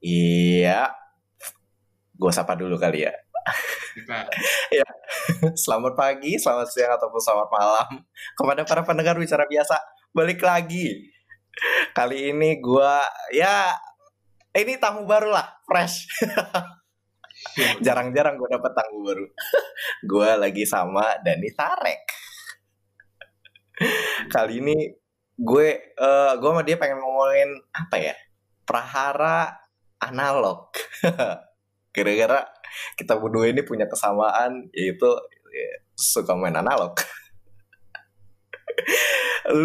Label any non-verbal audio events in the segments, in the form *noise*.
Iya, gue sapa dulu kali ya. *laughs* ya, selamat pagi, selamat siang ataupun selamat malam kepada para pendengar bicara biasa. Balik lagi. Kali ini gue ya ini tamu baru lah, fresh. *laughs* Jarang-jarang gue dapet tamu baru. gue lagi sama Dani Tarek. Kali ini gue uh, gue sama dia pengen ngomongin apa ya? Prahara analog. *laughs* Gara-gara kita berdua ini punya kesamaan yaitu ya, suka main analog. *laughs*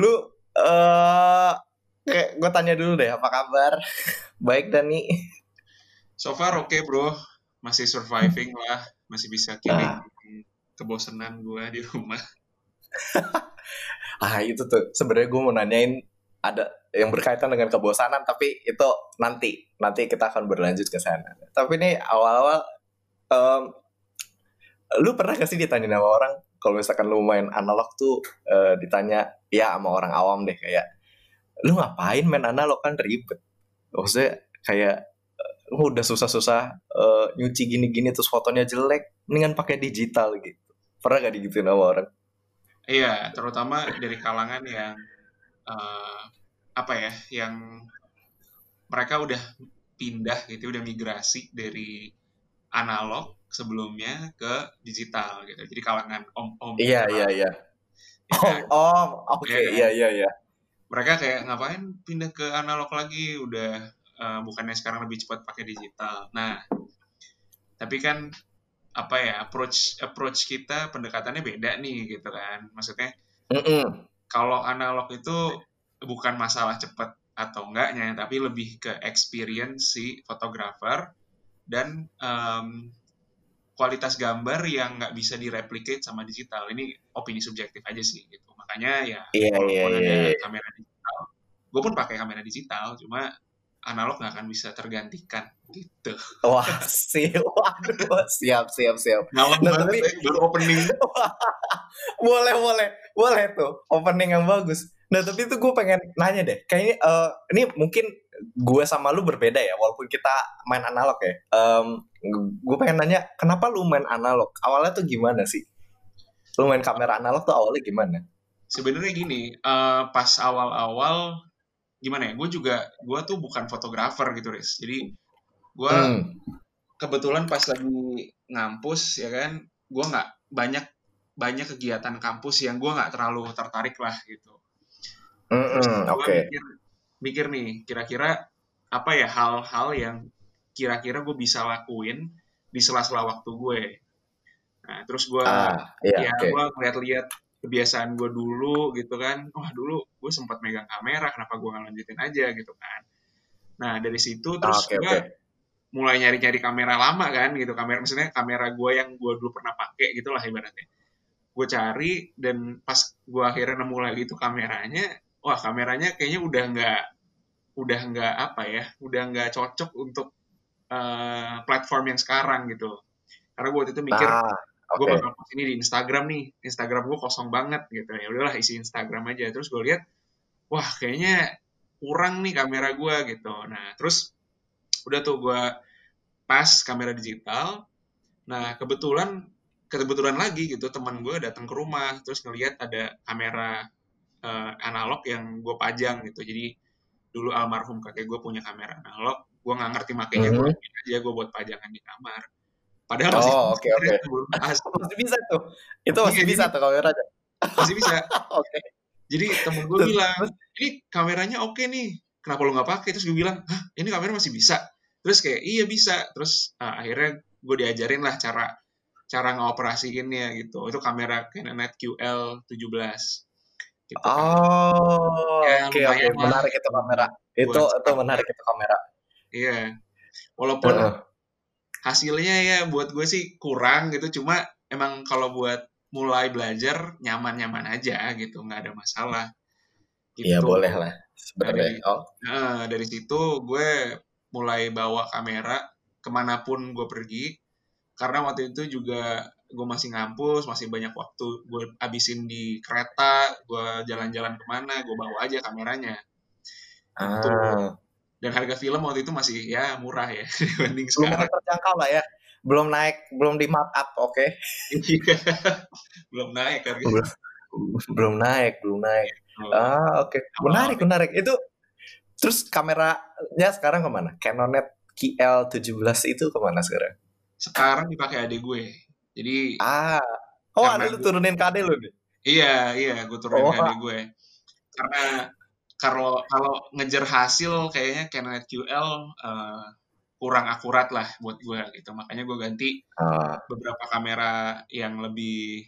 Lu uh, kayak gue tanya dulu deh apa kabar? *laughs* Baik Dani. So far oke okay, bro, masih surviving lah, masih bisa kirim nah. kebosanan gue di rumah. ah itu tuh sebenarnya gue mau nanyain ada yang berkaitan dengan kebosanan tapi itu nanti nanti kita akan berlanjut ke sana. Tapi ini awal-awal um, lu pernah gak sih ditanya sama orang? Kalau misalkan lu main analog tuh uh, ditanya ya sama orang awam deh kayak lu ngapain main analog? Kan ribet. Maksudnya kayak uh, udah susah-susah uh, nyuci gini-gini terus fotonya jelek mendingan pakai digital gitu. Pernah gak digituin sama orang? Iya terutama dari kalangan yang uh, apa ya yang mereka udah pindah gitu udah migrasi dari analog sebelumnya ke digital gitu. Jadi kalangan om-om iya iya iya. Om om. Oke okay. iya iya iya. Mereka kayak ngapain pindah ke analog lagi? Udah uh, bukannya sekarang lebih cepat pakai digital. Nah tapi kan apa ya approach approach kita pendekatannya beda nih gitu kan. Maksudnya mm -mm. kalau analog itu bukan masalah cepat atau enggaknya, tapi lebih ke experience si fotografer dan um, kualitas gambar yang nggak bisa direplicate sama digital. Ini opini subjektif aja sih gitu. Makanya ya yeah, walaupun yeah, ada yeah, yeah. kamera digital, gue pun pakai kamera digital, cuma analog nggak akan bisa tergantikan gitu. Wah, siap, waduh, siap, siap, siap. Malam nah, tapi baru opening. *laughs* boleh, boleh, boleh tuh opening yang bagus. Nah tapi itu gue pengen nanya deh, kayaknya uh, ini mungkin gue sama lu berbeda ya, walaupun kita main analog ya. Um, gue pengen nanya, kenapa lu main analog? Awalnya tuh gimana sih? Lu main kamera analog tuh awalnya gimana? Sebenarnya gini, uh, pas awal-awal gimana ya? Gue juga, gue tuh bukan fotografer gitu, Riz. Jadi gue hmm. kebetulan pas lagi ngampus ya kan, gue nggak banyak banyak kegiatan kampus yang gue nggak terlalu tertarik lah gitu Mm Oke. Okay. Mikir, mikir nih, kira-kira apa ya hal-hal yang kira-kira gue bisa lakuin di sela-sela waktu gue. Nah, terus gue, ah, iya, ya okay. gue ngeliat-liat kebiasaan gue dulu gitu kan. Wah dulu gue sempat megang kamera, kenapa gue nggak lanjutin aja gitu kan. Nah dari situ terus ah, okay, gue okay. mulai nyari-nyari kamera lama kan gitu. Kamera misalnya kamera gue yang gue dulu pernah pakai gitulah ibaratnya. Gue cari dan pas gue akhirnya nemu lagi itu kameranya, wah kameranya kayaknya udah nggak udah nggak apa ya udah nggak cocok untuk uh, platform yang sekarang gitu. Karena gue waktu itu mikir ah, okay. gue bakal post ini di Instagram nih. Instagram gue kosong banget gitu. Ya udahlah isi Instagram aja. Terus gue lihat wah kayaknya kurang nih kamera gue gitu. Nah terus udah tuh gue pas kamera digital. Nah kebetulan kebetulan lagi gitu teman gue datang ke rumah. Terus ngelihat ada kamera uh, analog yang gue pajang gitu. Jadi dulu almarhum kakek gue punya kamera analog gue nggak ngerti makanya mm -hmm. gue aja gue buat pajangan di kamar. Padahal masih oh, oke oke. *laughs* masih bisa tuh. Itu masih iya, bisa tuh kameranya masih bisa. *laughs* Oke. Okay. jadi temen gue bilang ini kameranya oke okay nih. Kenapa lo nggak pakai? Terus gue bilang Hah, ini kamera masih bisa. Terus kayak iya bisa. Terus uh, akhirnya gue diajarin lah cara cara ngoperasiinnya gitu. Itu kamera Canon QL 17 Gitu. Oh, ya, oke oke, menarik itu kamera. Itu itu menarik itu kamera. Iya. Walaupun uh. hasilnya ya buat gue sih kurang gitu, cuma emang kalau buat mulai belajar nyaman-nyaman aja gitu, nggak ada masalah. Gitu. Iya boleh lah sebenarnya. oh. Nah, dari situ gue mulai bawa kamera ke mana pun gue pergi, karena waktu itu juga gue masih ngampus masih banyak waktu gue abisin di kereta gue jalan-jalan ke mana gue bawa aja kameranya gitu. ah. dan harga film waktu itu masih ya murah ya *laughs* dibanding sekarang. Belum terjangkau lah ya. Belum naik, belum di markup, oke. Okay? Iya. *laughs* belum naik harga. Belum, belum naik, belum naik. Oh. Ah, oke. Okay. Menarik, menarik. Itu terus kameranya sekarang ke mana? Canonet KL17 itu ke mana sekarang? Sekarang dipakai adik gue. Jadi Ah. Oh, ada lu turunin ke adik lu nih. Iya, iya, gue turunin oh. ke adik gue. Karena kalau kalau ngejar hasil kayaknya Canon QL uh, eh, kurang akurat lah buat gue gitu makanya gue ganti uh. beberapa kamera yang lebih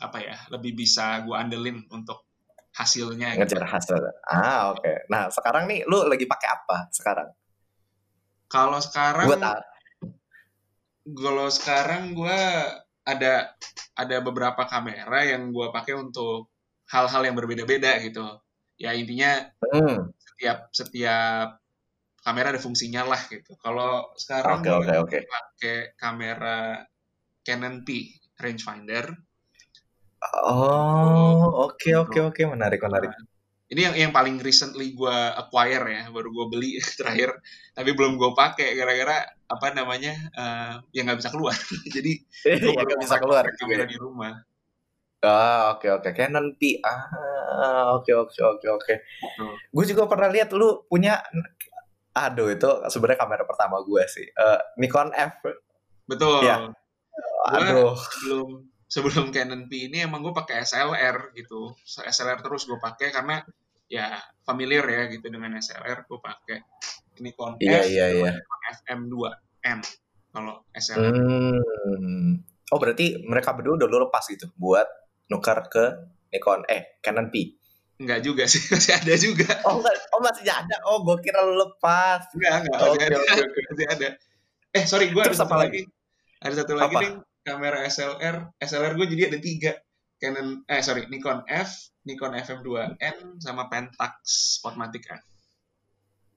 apa ya lebih bisa gue andelin untuk hasilnya gitu. ngejar gitu. hasil ah oke okay. nah sekarang nih lu lagi pakai apa sekarang kalau sekarang gue kalau sekarang gue ada ada beberapa kamera yang gue pakai untuk hal-hal yang berbeda-beda gitu ya intinya hmm. setiap setiap kamera ada fungsinya lah gitu. Kalau sekarang okay, okay, okay. pakai kamera Canon P rangefinder. Oh, oke oke oke, menarik menarik. Ini yang yang paling recently gue acquire ya, baru gue beli *laughs* terakhir, tapi belum gue pakai gara-gara apa namanya uh, yang nggak bisa keluar. *laughs* Jadi gue nggak bisa keluar kamera di rumah. Ah, oke oke. Canon P. Ah, oke oke oke oke. Gue juga pernah lihat lu punya aduh itu sebenarnya kamera pertama gue sih. Uh, Nikon F. Betul. Ya. Aduh. Sebelum sebelum Canon P ini emang gue pakai SLR gitu. SLR terus gue pakai karena ya familiar ya gitu dengan SLR gue pakai Nikon iya, F iya, iya. FM2M kalau SLR. Hmm. Oh berarti mereka berdua udah lu lepas gitu buat nukar ke Nikon eh Canon P Enggak juga sih, *laughs* masih ada juga. Oh, enggak, oh masih ada. Oh, gue kira lu lepas. Enggak, enggak, masih, okay, ada. Okay, okay. *laughs* masih ada. Eh, sorry, gue ada satu lagi. Ada satu lagi nih, kamera SLR. SLR gue jadi ada tiga. Canon, eh sorry, Nikon F, Nikon FM2N, sama Pentax Spotmatic F.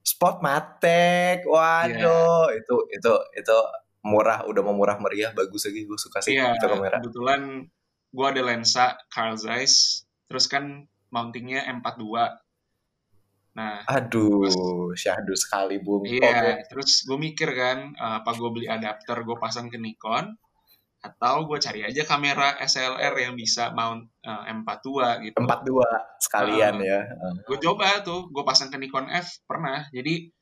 Spotmatic, waduh, yeah. itu itu itu murah, udah mau murah meriah, bagus lagi, gue suka sih yeah, itu kamera. Kebetulan gue ada lensa Carl Zeiss terus kan mountingnya M42 nah aduh terus, syahdu sekali bung iya oh, terus gue mikir kan uh, apa gue beli adapter gue pasang ke Nikon atau gue cari aja kamera SLR yang bisa mount uh, M42 gitu M42 sekalian uh, ya uh. gue coba tuh gue pasang ke Nikon F pernah jadi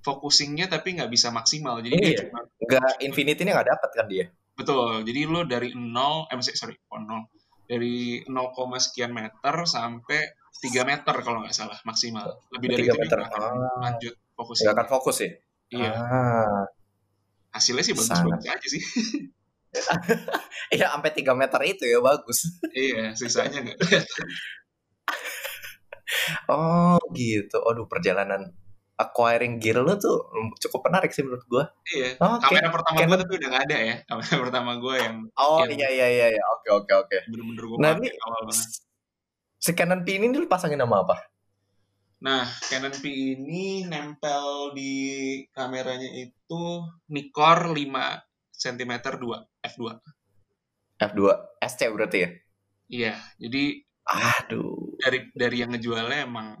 focusingnya tapi nggak bisa maksimal jadi iya, cuma nggak infinity ini nggak dapat kan dia Betul. Jadi lo dari 0 eh sorry, oh 0. Dari 0, sekian meter sampai 3 meter kalau nggak salah maksimal. Lebih dari 3 itu meter. Ah. lanjut fokus. Nggak akan fokus ya? Iya. Ah. Hasilnya sih bagus-bagus aja sih. *laughs* Iya, sampai 3 meter itu ya bagus. iya, sisanya nggak Oh gitu. Aduh perjalanan acquiring gear lu tuh cukup menarik sih menurut gue. Iya. Oh, kamera pertama gue tapi udah gak ada ya. Kamera pertama gue yang Oh yang iya iya iya iya. Oke oke oke. Bener-bener gue nah, ini, awal banget. Si Canon P ini lu pasangin nama apa? Nah, Canon P ini nempel di kameranya itu Nikkor 5 cm 2 f2. F2 SC berarti ya? Iya, jadi aduh dari dari yang ngejualnya emang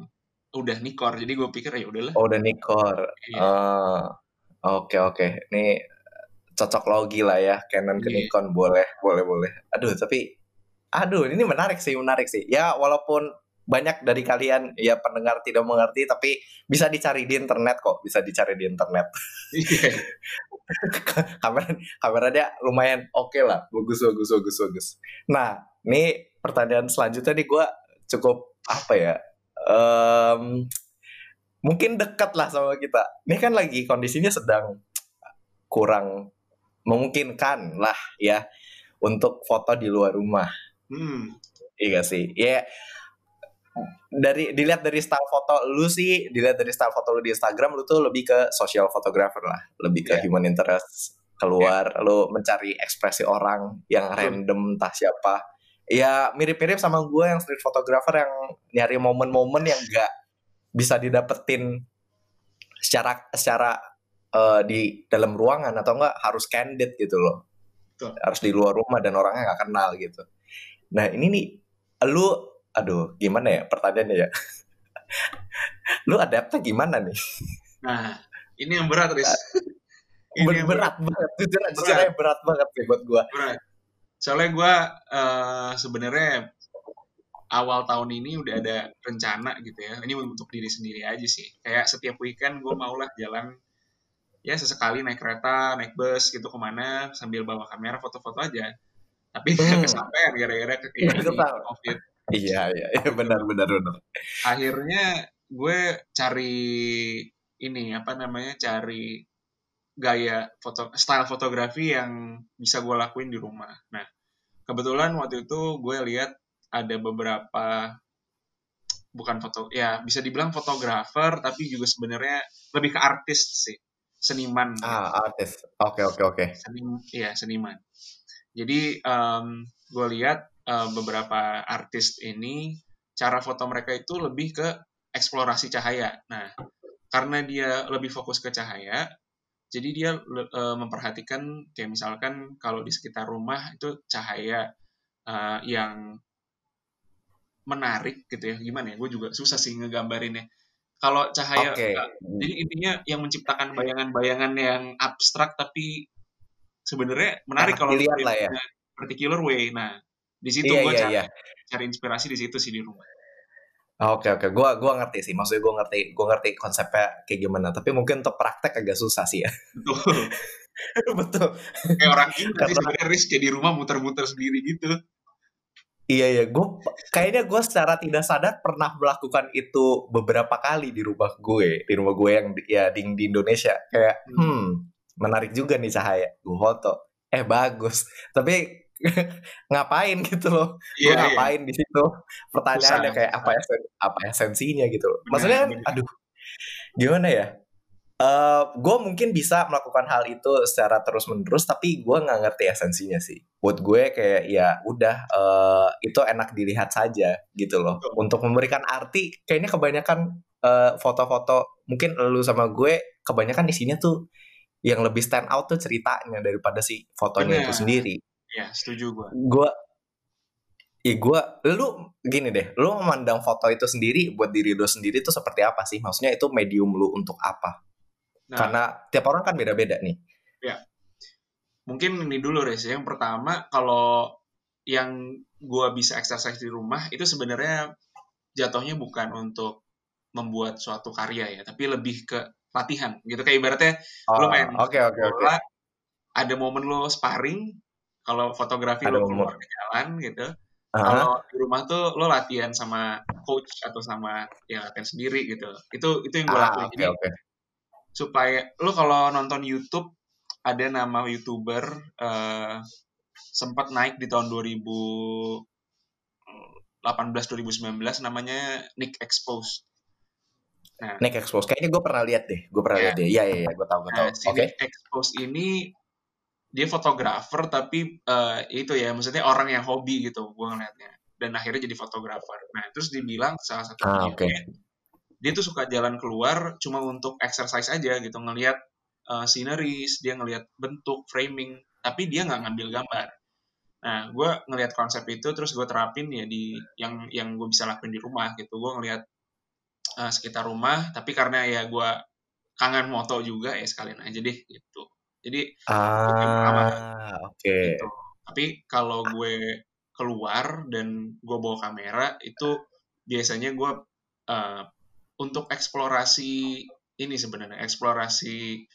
udah nikor jadi gue pikir ya udahlah oh udah nikor iya. uh, oke okay, oke okay. ini cocok logi lah ya Canon ke iya. Nikon boleh boleh boleh aduh tapi aduh ini menarik sih menarik sih ya walaupun banyak dari kalian ya pendengar tidak mengerti tapi bisa dicari di internet kok bisa dicari di internet iya. kamera kamera dia lumayan oke okay lah bagus bagus bagus bagus nah ini pertanyaan selanjutnya nih gue cukup apa ya um, mungkin dekat lah sama kita. Ini kan lagi kondisinya sedang kurang memungkinkan lah ya untuk foto di luar rumah. Hmm. Iya sih. Ya dari dilihat dari style foto lu sih, dilihat dari style foto lu di Instagram lu tuh lebih ke social photographer lah, lebih ke yeah. human interest keluar, yeah. lu mencari ekspresi orang yang random entah siapa ya mirip-mirip sama gue yang street photographer yang nyari momen-momen yang gak bisa didapetin secara secara uh, di dalam ruangan atau enggak harus candid gitu loh Betul. harus di luar rumah dan orangnya nggak kenal gitu nah ini nih lu aduh gimana ya pertanyaannya ya *laughs* lu adaptnya gimana nih Nah, ini yang berat, Riz. ini yang berat, berat banget. Jujur, berat. jujur aja berat banget sih buat gue. Berat. Soalnya gue uh, sebenarnya awal tahun ini udah ada rencana gitu ya. Ini untuk diri sendiri aja sih. Kayak setiap weekend gue maulah jalan ya sesekali naik kereta, naik bus gitu ke mana sambil bawa kamera foto-foto aja. Tapi hmm. kesampaian gara-gara ke ya, COVID. Iya, iya, iya, benar, benar, benar. Akhirnya gue cari ini apa namanya cari gaya foto style fotografi yang bisa gue lakuin di rumah. Nah, kebetulan waktu itu gue lihat ada beberapa bukan foto ya bisa dibilang fotografer tapi juga sebenarnya lebih ke artis sih seniman ah artis oke oke oke senim ya seniman jadi um, gue lihat uh, beberapa artis ini cara foto mereka itu lebih ke eksplorasi cahaya. Nah karena dia lebih fokus ke cahaya jadi dia uh, memperhatikan kayak misalkan kalau di sekitar rumah itu cahaya uh, yang menarik gitu ya. Gimana ya? Gue juga susah sih ngegambarinnya. Kalau cahaya okay. uh, jadi intinya yang menciptakan bayangan-bayangan yang abstrak tapi sebenarnya menarik kalau dilihat lah ya. particular way. Nah di situ iya, gue iya, cari, iya. cari inspirasi di situ sih di rumah Oke oke, gua gua ngerti sih. Maksudnya gua ngerti, gua ngerti konsepnya kayak gimana. Tapi mungkin untuk praktek agak susah sih ya. Betul. *laughs* Betul. Kayak orang ini Karena... sebenarnya risk kayak di rumah muter-muter sendiri gitu. Iya iya, gue kayaknya gue secara tidak sadar pernah melakukan itu beberapa kali di rumah gue, di rumah gue yang ya di, di Indonesia. Kayak hmm. hmm menarik juga nih cahaya, gue foto, eh bagus. Tapi *laughs* ngapain gitu loh, yeah, gue iya. ngapain yeah. di situ? Pertanyaannya kayak apa ya apa esensinya gitu loh. Maksudnya kan, aduh, gimana ya? Uh, eh, gue mungkin bisa melakukan hal itu secara terus menerus tapi gue nggak ngerti esensinya sih buat gue kayak ya udah uh, itu enak dilihat saja gitu loh Betul. untuk memberikan arti kayaknya kebanyakan eh, foto-foto mungkin lu sama gue kebanyakan isinya tuh yang lebih stand out tuh ceritanya daripada si fotonya Bener. itu sendiri ya setuju gue gue Iya gue, lu gini deh, lu memandang foto itu sendiri buat diri lu sendiri itu seperti apa sih? Maksudnya itu medium lu untuk apa? Nah, Karena tiap orang kan beda-beda nih. Ya. Mungkin ini dulu Riz. Yang pertama kalau yang gue bisa exercise di rumah itu sebenarnya jatuhnya bukan untuk membuat suatu karya ya, tapi lebih ke latihan gitu kayak ibaratnya oh, lo main okay, okay, bola, okay. ada momen lo sparring, kalau fotografi lo keluar ke jalan gitu. Uh -huh. Kalau di rumah tuh lo latihan sama coach atau sama ya latihan sendiri gitu. Itu itu yang gue ah, lakuin. Okay, Jadi okay supaya lu kalau nonton YouTube ada nama youtuber uh, sempat naik di tahun 2018 2019 namanya Nick Expose. Nah, Nick Expose kayaknya gue pernah lihat deh, gue pernah ya. lihat deh. Iya iya ya, gue tahu gue tahu. Nah, si okay. Nick Expose ini dia fotografer tapi uh, itu ya maksudnya orang yang hobi gitu gue ngeliatnya. Dan akhirnya jadi fotografer. Nah terus dibilang salah satu ah, okay dia tuh suka jalan keluar cuma untuk exercise aja gitu ngelihat uh, sceneries dia ngelihat bentuk framing tapi dia nggak ngambil gambar. Nah gue ngelihat konsep itu terus gue terapin ya di yang yang gue bisa lakuin di rumah gitu. Gue ngelihat uh, sekitar rumah tapi karena ya gue kangen moto juga ya sekalian aja deh gitu jadi ah oke okay. gitu. tapi kalau gue keluar dan gue bawa kamera itu biasanya gue uh, untuk eksplorasi ini sebenarnya eksplorasi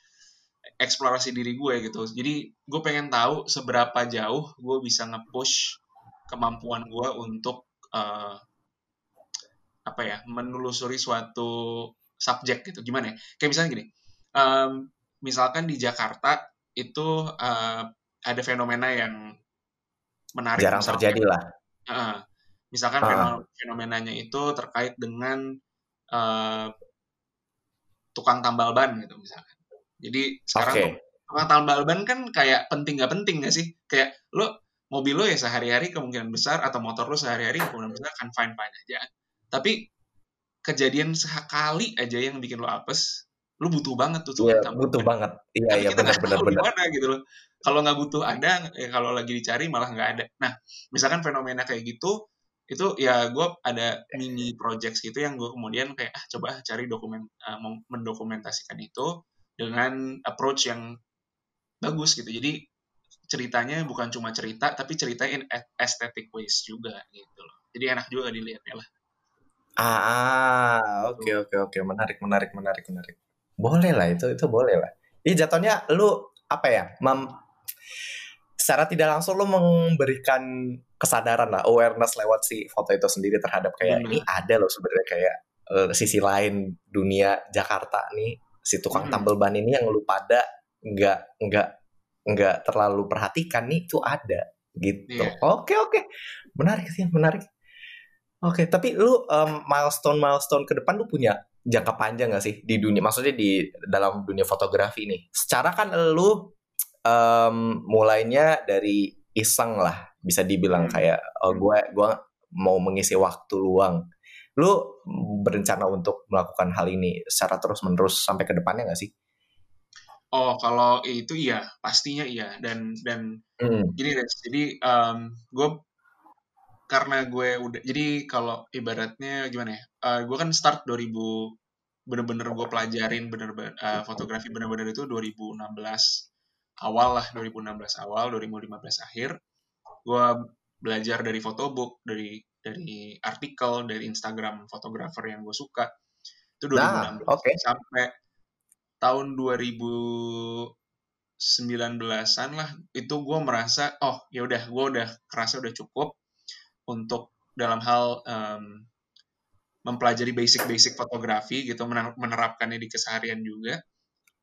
eksplorasi diri gue gitu jadi gue pengen tahu seberapa jauh gue bisa nge-push kemampuan gue untuk uh, apa ya menelusuri suatu subjek gitu gimana ya kayak misalnya gini um, misalkan di Jakarta itu uh, ada fenomena yang menarik jarang misalkan, terjadi lah uh, misalkan uh. fenomenanya itu terkait dengan uh, tukang tambal ban gitu misalkan. Jadi sekarang okay. tukang tambal ban kan kayak penting gak penting gak sih? Kayak lo mobil lo ya sehari-hari kemungkinan besar atau motor lo sehari-hari kemungkinan besar kan fine fine aja. Tapi kejadian sekali aja yang bikin lo apes, lo butuh banget tuh yeah, tambal butuh ban. banget. Iya iya benar benar benar. Gitu loh. Kalau nggak butuh ada, ya kalau lagi dicari malah nggak ada. Nah, misalkan fenomena kayak gitu, itu ya gue ada mini project gitu yang gue kemudian kayak ah coba cari dokumen uh, mendokumentasikan itu dengan approach yang bagus gitu jadi ceritanya bukan cuma cerita tapi cerita in aesthetic ways juga gitu loh jadi enak juga dilihatnya lah ah oke oke oke menarik menarik menarik menarik boleh lah itu itu boleh lah ini jatuhnya lu apa ya mem secara tidak langsung lu memberikan kesadaran lah awareness lewat si foto itu sendiri terhadap kayak hmm. ini ada loh sebenarnya kayak uh, sisi lain dunia Jakarta nih si tukang hmm. tambal ban ini yang lu pada nggak nggak nggak terlalu perhatikan nih itu ada gitu yeah. oke oke menarik sih menarik oke tapi lu um, milestone milestone ke depan lu punya jangka panjang gak sih di dunia? Maksudnya di dalam dunia fotografi nih. Secara kan lu um, mulainya dari iseng lah bisa dibilang hmm. kayak oh gue gue mau mengisi waktu luang. Lu berencana untuk melakukan hal ini secara terus menerus sampai ke depannya gak sih? Oh kalau itu iya pastinya iya. Dan dan hmm. gini deh jadi um, gue karena gue udah jadi kalau ibaratnya gimana ya uh, gue kan start 2000 bener-bener gue pelajarin bener-bener uh, fotografi bener-bener itu 2016 awal lah 2016 awal 2015 akhir gue belajar dari fotobook dari dari artikel dari Instagram fotografer yang gue suka itu 2016 nah, okay. sampai tahun 2019an lah itu gue merasa oh ya udah gue udah kerasa udah cukup untuk dalam hal um, mempelajari basic-basic fotografi gitu menerapkannya di keseharian juga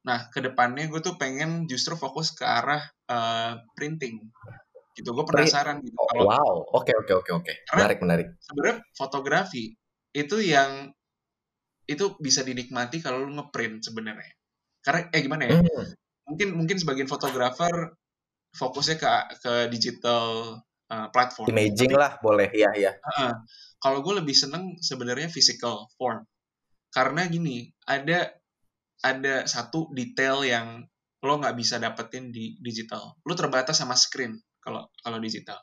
Nah, ke depannya gue tuh pengen justru fokus ke arah uh, printing. Gitu, gue penasaran gitu. Oh, kalau, wow, oke okay, oke okay, oke okay, oke. Menarik menarik. Sebenarnya fotografi itu yang itu bisa dinikmati kalau lu ngeprint sebenarnya. Karena eh gimana ya? Hmm. Mungkin mungkin sebagian fotografer fokusnya ke ke digital uh, platform. Imaging Tapi, lah, boleh. Iya, iya. Uh, kalau gue lebih seneng sebenarnya physical form. Karena gini, ada ada satu detail yang lo nggak bisa dapetin di digital. Lo terbatas sama screen kalau kalau digital.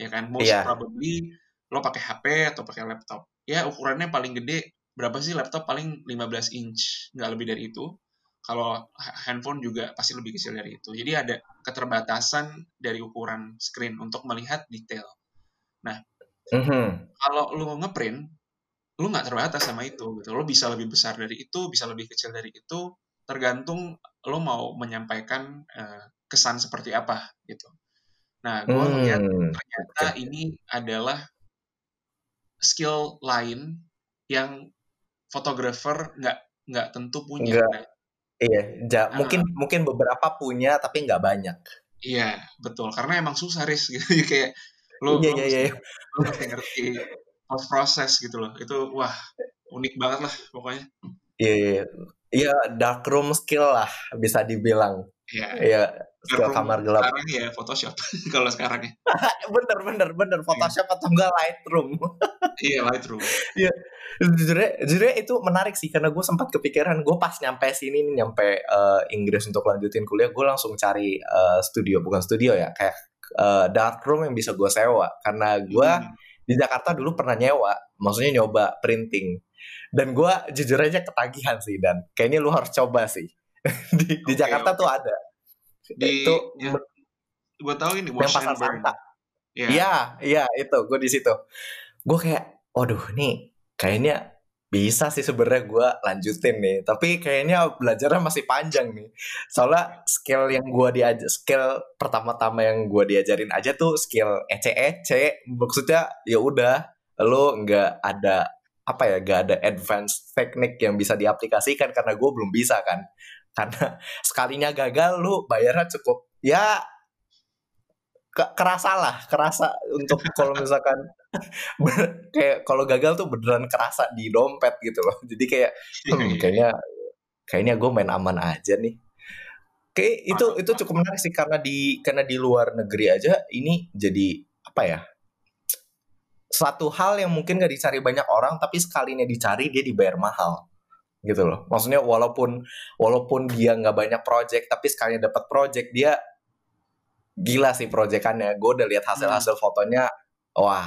Ya kan, most yeah. probably lo pakai HP atau pakai laptop. Ya ukurannya paling gede berapa sih laptop paling 15 inch, nggak lebih dari itu. Kalau handphone juga pasti lebih kecil dari itu. Jadi ada keterbatasan dari ukuran screen untuk melihat detail. Nah, mm -hmm. kalau lo ngeprint, lu nggak terbatas sama itu gitu lo bisa lebih besar dari itu bisa lebih kecil dari itu tergantung lo mau menyampaikan uh, kesan seperti apa gitu nah gue hmm, lihat ternyata okay. ini adalah skill lain yang fotografer nggak nggak tentu punya Enggak. Iya ja, uh, mungkin mungkin beberapa punya tapi nggak banyak. Iya betul karena emang susah ris *laughs* gitu kayak lo iya, iya, iya. lo mesti ngerti post process gitu loh itu wah unik banget lah pokoknya. Iya iya iya. Dark room skill lah bisa dibilang iya. Iya skill kamar gelap. sekarang ya Photoshop. *laughs* Kalau sekarang ya. *laughs* Bener bener bener. Iya. Photoshop atau enggak Lightroom. *laughs* Iya Lightroom. Iya. Jujur jujur itu menarik sih karena gue sempat kepikiran gue pas nyampe sini nih nyampe uh, Inggris untuk lanjutin kuliah gue langsung cari uh, studio. Bukan studio ya kayak uh, dark room yang bisa gue sewa. Karena gue hmm. di Jakarta dulu pernah nyewa, maksudnya nyoba printing. Dan gue jujur aja ketagihan sih dan. Kayaknya lu harus coba sih. *laughs* di, okay, di Jakarta okay. tuh ada. Di, itu ya, gue tahu ini yang pasar Santa. Iya, iya, ya, itu gue di situ. Gue kayak, waduh nih kayaknya bisa sih sebenarnya gue lanjutin nih tapi kayaknya belajarnya masih panjang nih soalnya skill yang gue diajar skill pertama-tama yang gue diajarin aja tuh skill ece-ece maksudnya ya udah lo nggak ada apa ya nggak ada advance teknik yang bisa diaplikasikan karena gue belum bisa kan karena *laughs* sekalinya gagal lu bayarnya cukup. Ya kerasa lah kerasa untuk kalau misalkan *laughs* kayak kalau gagal tuh beneran kerasa di dompet gitu loh. *laughs* Jadi kayak hmm, iya, iya. kayaknya kayaknya gue main aman aja nih. Kayak itu itu cukup menarik sih karena di karena di luar negeri aja ini jadi apa ya satu hal yang mungkin gak dicari banyak orang tapi sekalinya dicari dia dibayar mahal gitu loh. Maksudnya walaupun walaupun dia nggak banyak project tapi sekalinya dapat project dia gila sih proyekannya gue udah lihat hasil hasil hmm. fotonya wah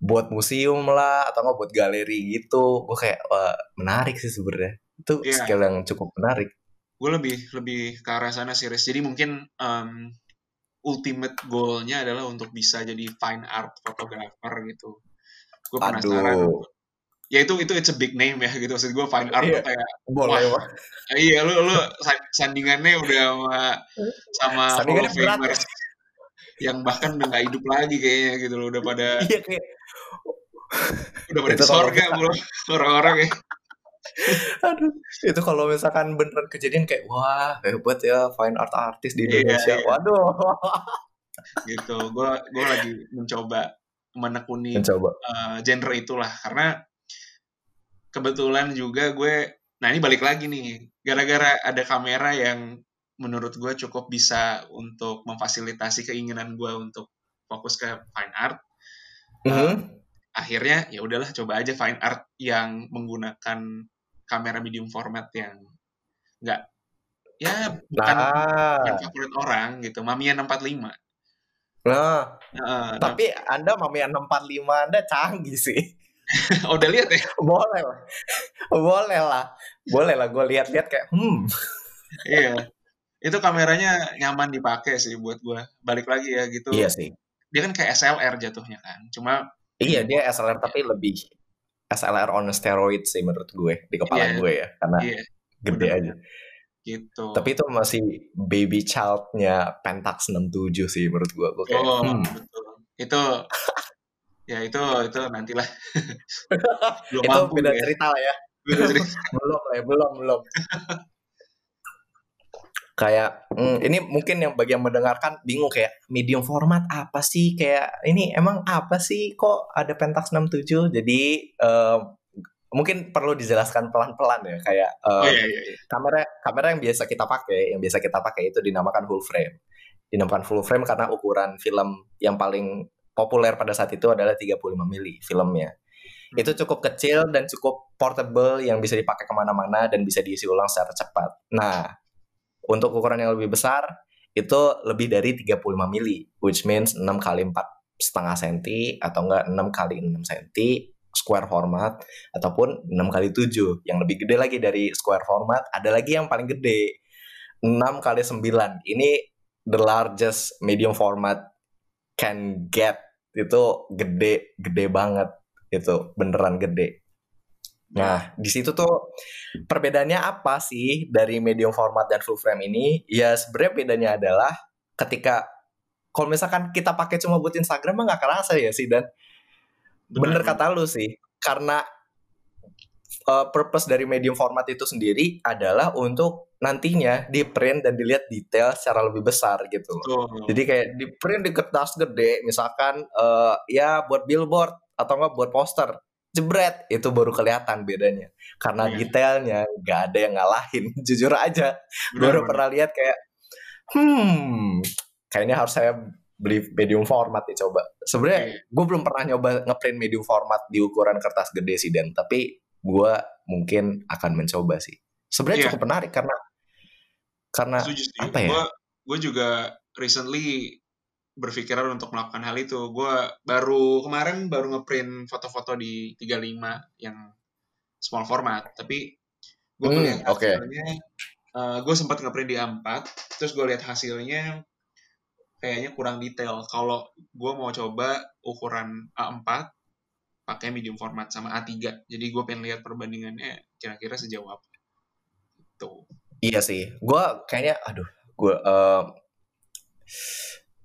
buat museum lah atau nggak buat galeri gitu. Gue kayak wah, menarik sih sebenarnya. Itu yeah. skill yang cukup menarik. Gue lebih lebih ke arah sana sih jadi mungkin um, ultimate goalnya adalah untuk bisa jadi fine art photographer gitu. Gue penasaran ya itu itu it's a big name ya gitu maksud gue fine art iya, kayak boleh wah, iya lu lu sandingannya udah sama sama sandingannya berat yang bahkan udah gak hidup lagi kayaknya gitu loh udah pada *laughs* iya, kayak... udah pada sorga bro orang-orang ya Aduh, itu kalau misalkan beneran kejadian kayak wah hebat ya fine art artist di iya, Indonesia. Iya, iya. Waduh. gitu. Gue gue lagi mencoba menekuni mencoba. Uh, genre itulah karena kebetulan juga gue nah ini balik lagi nih gara-gara ada kamera yang menurut gue cukup bisa untuk memfasilitasi keinginan gue untuk fokus ke fine art. Mm -hmm. uh, akhirnya ya udahlah coba aja fine art yang menggunakan kamera medium format yang nggak ya bukan, nah. bukan favorit orang gitu. Mamiya 645. Nah, uh, tapi nah, Anda Mamiya 645 Anda canggih sih. *laughs* oh, udah lihat ya? Boleh lah. Boleh lah. Boleh lah gue lihat-lihat kayak hmm. iya. Itu kameranya nyaman dipakai sih buat gue balik lagi ya gitu. Iya sih. Dia kan kayak SLR jatuhnya kan. Cuma iya dia SLR tapi lebih SLR on steroid sih menurut gue di kepala yeah, gue ya karena yeah, gede aja. Gitu. Tapi itu masih baby childnya Pentax 67 sih menurut gue gue kayak oh, hmm. betul. Itu ya itu itu nantilah. *laughs* Belum itu beda ya. cerita lah ya. *laughs* Belum lah ya belum belum. Kayak hmm, ini mungkin yang bagi yang mendengarkan bingung kayak medium format apa sih? Kayak ini emang apa sih? Kok ada Pentax 67 jadi uh, mungkin perlu dijelaskan pelan-pelan ya kayak uh, oh, iya, iya, iya. kamera kamera yang biasa kita pakai yang biasa kita pakai itu dinamakan full frame. Dinamakan full frame karena ukuran film yang paling populer pada saat itu adalah 35 mili filmnya. Hmm. itu cukup kecil dan cukup portable yang bisa dipakai ke mana-mana dan bisa diisi ulang secara cepat. Nah untuk ukuran yang lebih besar itu lebih dari 35 mili, which means 6 kali 4 setengah senti atau enggak 6 kali 6 senti square format ataupun 6 kali 7 yang lebih gede lagi dari square format ada lagi yang paling gede 6 kali 9 ini the largest medium format can get itu gede gede banget itu beneran gede. Nah, di situ tuh perbedaannya apa sih dari medium format dan full frame ini? Ya sebenarnya bedanya adalah ketika kalau misalkan kita pakai cuma buat Instagram mah nggak kerasa ya sih dan. Bener, bener kata lu sih karena uh, purpose dari medium format itu sendiri adalah untuk nantinya di print dan dilihat detail secara lebih besar gitu loh. Oh. Jadi kayak di print di kertas gede misalkan uh, ya buat billboard atau enggak buat poster jebret itu baru kelihatan bedanya karena yeah. detailnya nggak ada yang ngalahin *laughs* jujur aja baru pernah lihat kayak hmm kayaknya harus saya beli medium format nih coba sebenarnya yeah. gue belum pernah nyoba ngeprint medium format di ukuran kertas gede sih dan tapi gue mungkin akan mencoba sih sebenarnya yeah. cukup menarik karena karena apa ya gue juga recently berpikiran untuk melakukan hal itu. Gue baru kemarin baru ngeprint foto-foto di 35 yang small format, tapi gue hmm, lihat hasilnya, okay. uh, gue sempat ngeprint di A4, terus gue lihat hasilnya kayaknya kurang detail. Kalau gue mau coba ukuran A4 pakai medium format sama A3, jadi gue pengen lihat perbandingannya kira-kira sejauh apa. Tuh. Iya sih, gue kayaknya, aduh, gue uh,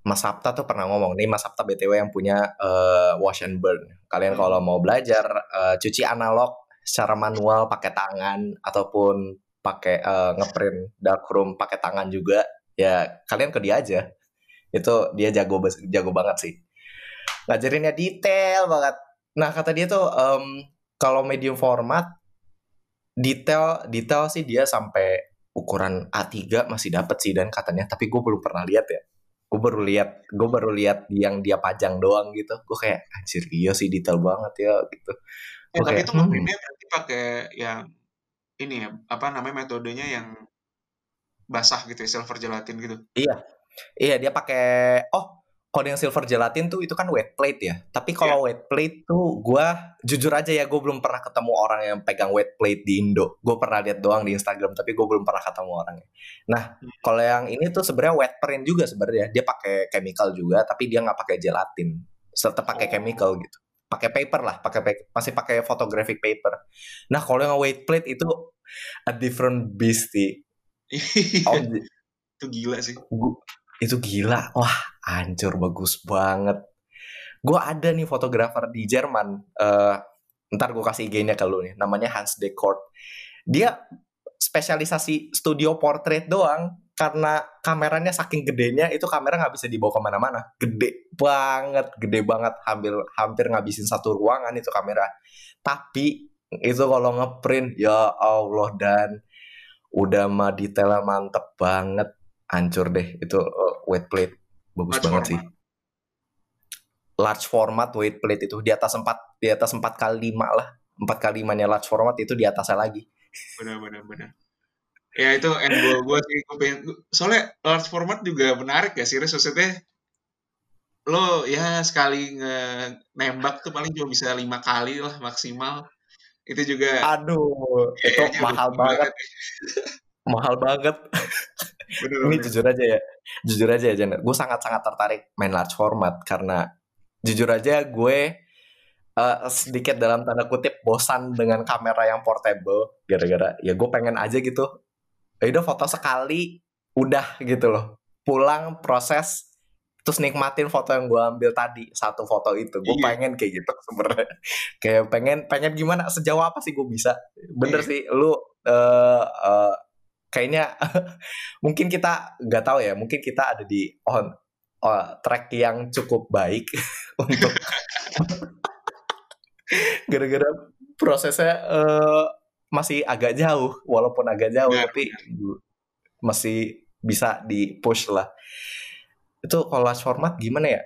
Mas Sabta tuh pernah ngomong nih Mas Sabta BTW yang punya uh, wash and burn. Kalian hmm. kalau mau belajar uh, cuci analog secara manual pakai tangan ataupun pakai uh, ngeprint darkroom pakai tangan juga ya kalian ke dia aja. Itu dia jago jago banget sih. Ngajarinnya detail banget. Nah, kata dia tuh um, kalau medium format detail detail sih dia sampai ukuran A3 masih dapat sih dan katanya. Tapi gue belum pernah lihat ya. Gue baru lihat gue baru lihat yang dia pajang doang gitu. Gue kayak anjir iya sih detail banget ya gitu. Eh, tapi itu hmm. berarti pakai yang ini ya apa namanya metodenya yang basah gitu ya silver gelatin gitu. Iya. Iya dia pakai oh kalau yang silver gelatin tuh itu kan wet plate ya. Tapi kalau yeah. wet plate tuh gue jujur aja ya gue belum pernah ketemu orang yang pegang wet plate di Indo. Gue pernah lihat doang di Instagram tapi gue belum pernah ketemu orangnya. Nah hmm. kalau yang ini tuh sebenarnya wet print juga sebenarnya dia pakai chemical juga tapi dia nggak pakai gelatin. Serta pakai oh. chemical gitu. Pakai paper lah, pakai masih pakai photographic paper. Nah kalau yang wet plate itu a different beast sih. *laughs* oh, itu gila sih. Itu gila. Wah, hancur bagus banget. Gue ada nih fotografer di Jerman. Uh, ntar gue kasih IG-nya ke lu nih. Namanya Hans Dekort. Dia spesialisasi studio portrait doang karena kameranya saking gedenya itu kamera nggak bisa dibawa ke mana-mana gede banget gede banget hampir hampir ngabisin satu ruangan itu kamera tapi itu kalau ngeprint ya Allah dan udah mah detailnya mantep banget hancur deh itu uh, wet plate. Bagus large banget format. sih large format weight plate itu di atas empat di atas empat kali lima lah. Empat kali limanya large format itu di atasnya lagi. Benar benar benar. Ya itu end goal gue sih. Gue pengen soalnya large format juga menarik ya sih maksudnya lo ya sekali nge nembak tuh paling cuma bisa lima kali lah maksimal. Itu juga aduh itu mahal banget. Mahal banget *laughs* Bener, ini jujur aja ya jujur aja ya Jan gue sangat sangat tertarik main large format karena jujur aja gue uh, sedikit dalam tanda kutip bosan dengan kamera yang portable gara-gara ya gue pengen aja gitu. Ya udah foto sekali udah gitu loh. Pulang proses terus nikmatin foto yang gue ambil tadi satu foto itu. Gue iya. pengen kayak gitu sebenarnya. Kayak pengen pengen gimana sejauh apa sih gue bisa? Bener iya. sih lu uh, uh, kayaknya *laughs* mungkin kita nggak tahu ya mungkin kita ada di on oh, track yang cukup baik *laughs* untuk *laughs* gara-gara prosesnya uh, masih agak jauh walaupun agak jauh ya, tapi ya. masih bisa di push lah. Itu kalau last format gimana ya?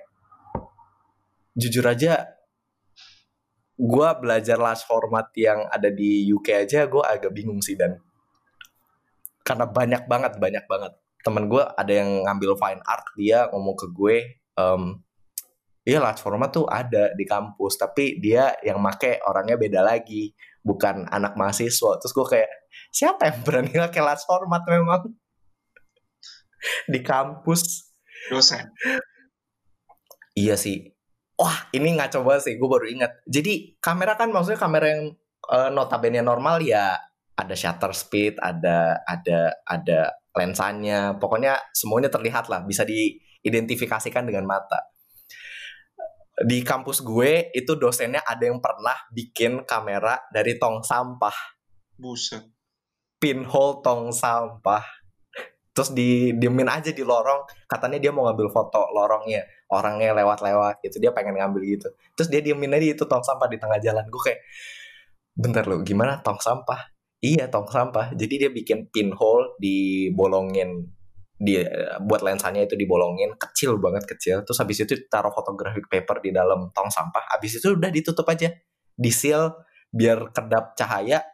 Jujur aja gue belajar last format yang ada di UK aja gue agak bingung sih dan karena banyak banget banyak banget. Temen gue ada yang ngambil fine art dia ngomong ke gue um, iya large format tuh ada di kampus tapi dia yang make orangnya beda lagi bukan anak mahasiswa. Terus gue kayak siapa yang berani pakai large format memang? *laughs* Di kampus. Dosen. Iya sih. Wah ini nggak coba sih gue baru ingat. Jadi kamera kan maksudnya kamera yang uh, notabene normal ya ada shutter speed, ada ada ada lensanya, pokoknya semuanya terlihat lah, bisa diidentifikasikan dengan mata. Di kampus gue itu dosennya ada yang pernah bikin kamera dari tong sampah. Buset. Pinhole tong sampah. Terus di diemin aja di lorong, katanya dia mau ngambil foto lorongnya, orangnya lewat-lewat gitu, dia pengen ngambil gitu. Terus dia diemin aja itu tong sampah di tengah jalan. Gue kayak, bentar lo, gimana tong sampah? Iya, tong sampah. Jadi dia bikin pinhole dibolongin dia buat lensanya itu dibolongin kecil banget kecil. Terus habis itu taruh photographic paper di dalam tong sampah. Habis itu udah ditutup aja di seal biar kedap cahaya.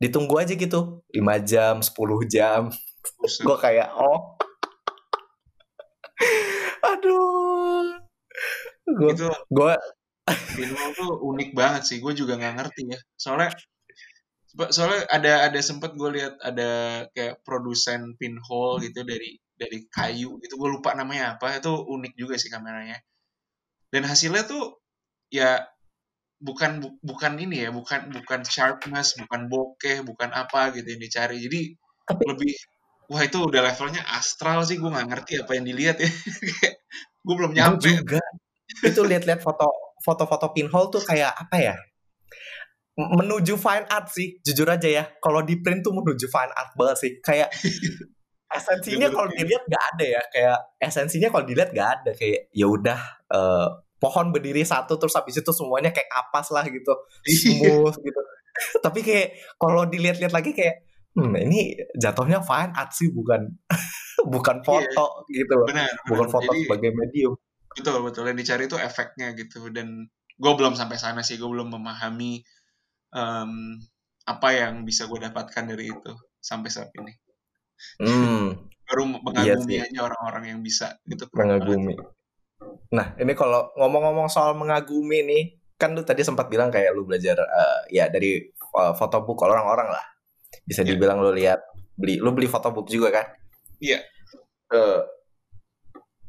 Ditunggu aja gitu 5 jam 10 jam. Gue kayak oh. Aduh. Gue gue pinhole tuh unik banget sih gue juga nggak ngerti ya. Soalnya soalnya ada ada sempet gue lihat ada kayak produsen pinhole gitu dari dari kayu itu gue lupa namanya apa. Itu unik juga sih kameranya. Dan hasilnya tuh ya bukan bu, bukan ini ya bukan bukan sharpness bukan bokeh bukan apa gitu yang dicari. Jadi Tapi, lebih wah itu udah levelnya astral sih. Gue nggak ngerti apa yang dilihat ya. *laughs* Gue belum nyampe. Juga. Itu lihat-lihat foto foto-foto pinhole tuh kayak apa ya menuju fine art sih jujur aja ya. Kalau di print tuh menuju fine art banget sih. Kayak *laughs* esensinya kalau dilihat gak ada ya. Kayak esensinya kalau dilihat gak ada. Kayak ya udah uh, pohon berdiri satu terus habis itu semuanya kayak kapas lah gitu. Iya. smooth gitu. *laughs* Tapi kayak kalau dilihat-lihat lagi kayak hmm ini jatuhnya fine art sih bukan *laughs* bukan iya, foto yeah. gitu benar, bukan benar. foto Jadi, sebagai medium. Betul betul. Yang dicari itu efeknya gitu. Dan gue belum sampai sana sih. Gue belum memahami um, apa yang bisa gue dapatkan dari itu sampai saat ini. Hmm. *laughs* Baru iya mengagumi iya aja orang-orang yang bisa gitu. Mengagumi. Nah, ini kalau ngomong-ngomong soal mengagumi nih, kan lu tadi sempat bilang kayak lu belajar uh, ya dari uh, fotobook orang-orang lah. Bisa yeah. dibilang lu lihat beli lu beli fotobook juga kan? Iya. Yeah. Uh,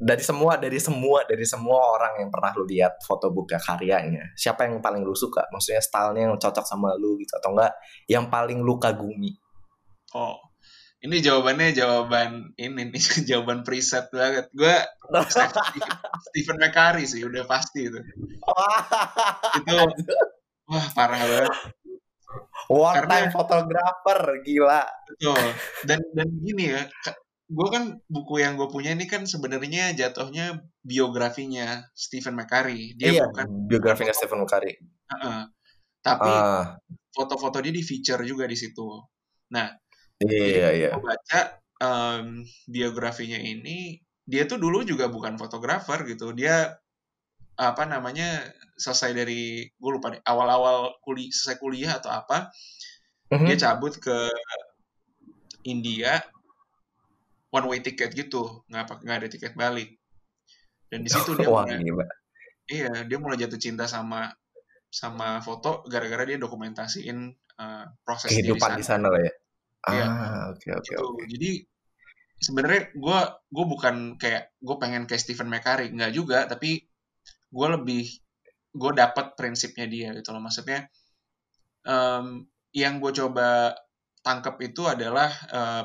dari semua dari semua dari semua orang yang pernah lu lihat fotobook karyanya, siapa yang paling lu suka? Maksudnya stylenya yang cocok sama lu gitu atau enggak yang paling lu kagumi? Oh, ini jawabannya jawaban ini nih *laughs* jawaban preset banget. Gue *laughs* Stephen McCurry sih udah pasti itu. itu wah parah banget. Wartime fotografer gila. Betul. Dan dan gini ya, gue kan buku yang gue punya ini kan sebenarnya jatuhnya biografinya Stephen McCurry. Dia iya, bukan biografinya Stephen McCurry. Uh -uh. Tapi uh. foto-foto dia di feature juga di situ. Nah, Iya, iya. Gue baca um, biografinya ini, dia tuh dulu juga bukan fotografer gitu. Dia apa namanya selesai dari gue lupa deh awal-awal kuliah selesai kuliah atau apa mm-hmm. dia cabut ke India one way ticket gitu nggak nggak ada tiket balik dan di situ *laughs* dia Wah, mulai, gila. iya dia mulai jatuh cinta sama sama foto gara-gara dia dokumentasiin uh, proses kehidupan di sana lah ya Iya. Ah, oke oke gitu. oke. Jadi sebenarnya gue gue bukan kayak gue pengen kayak Stephen McCurry nggak juga tapi gue lebih gue dapat prinsipnya dia gitu loh maksudnya um, yang gue coba tangkap itu adalah uh,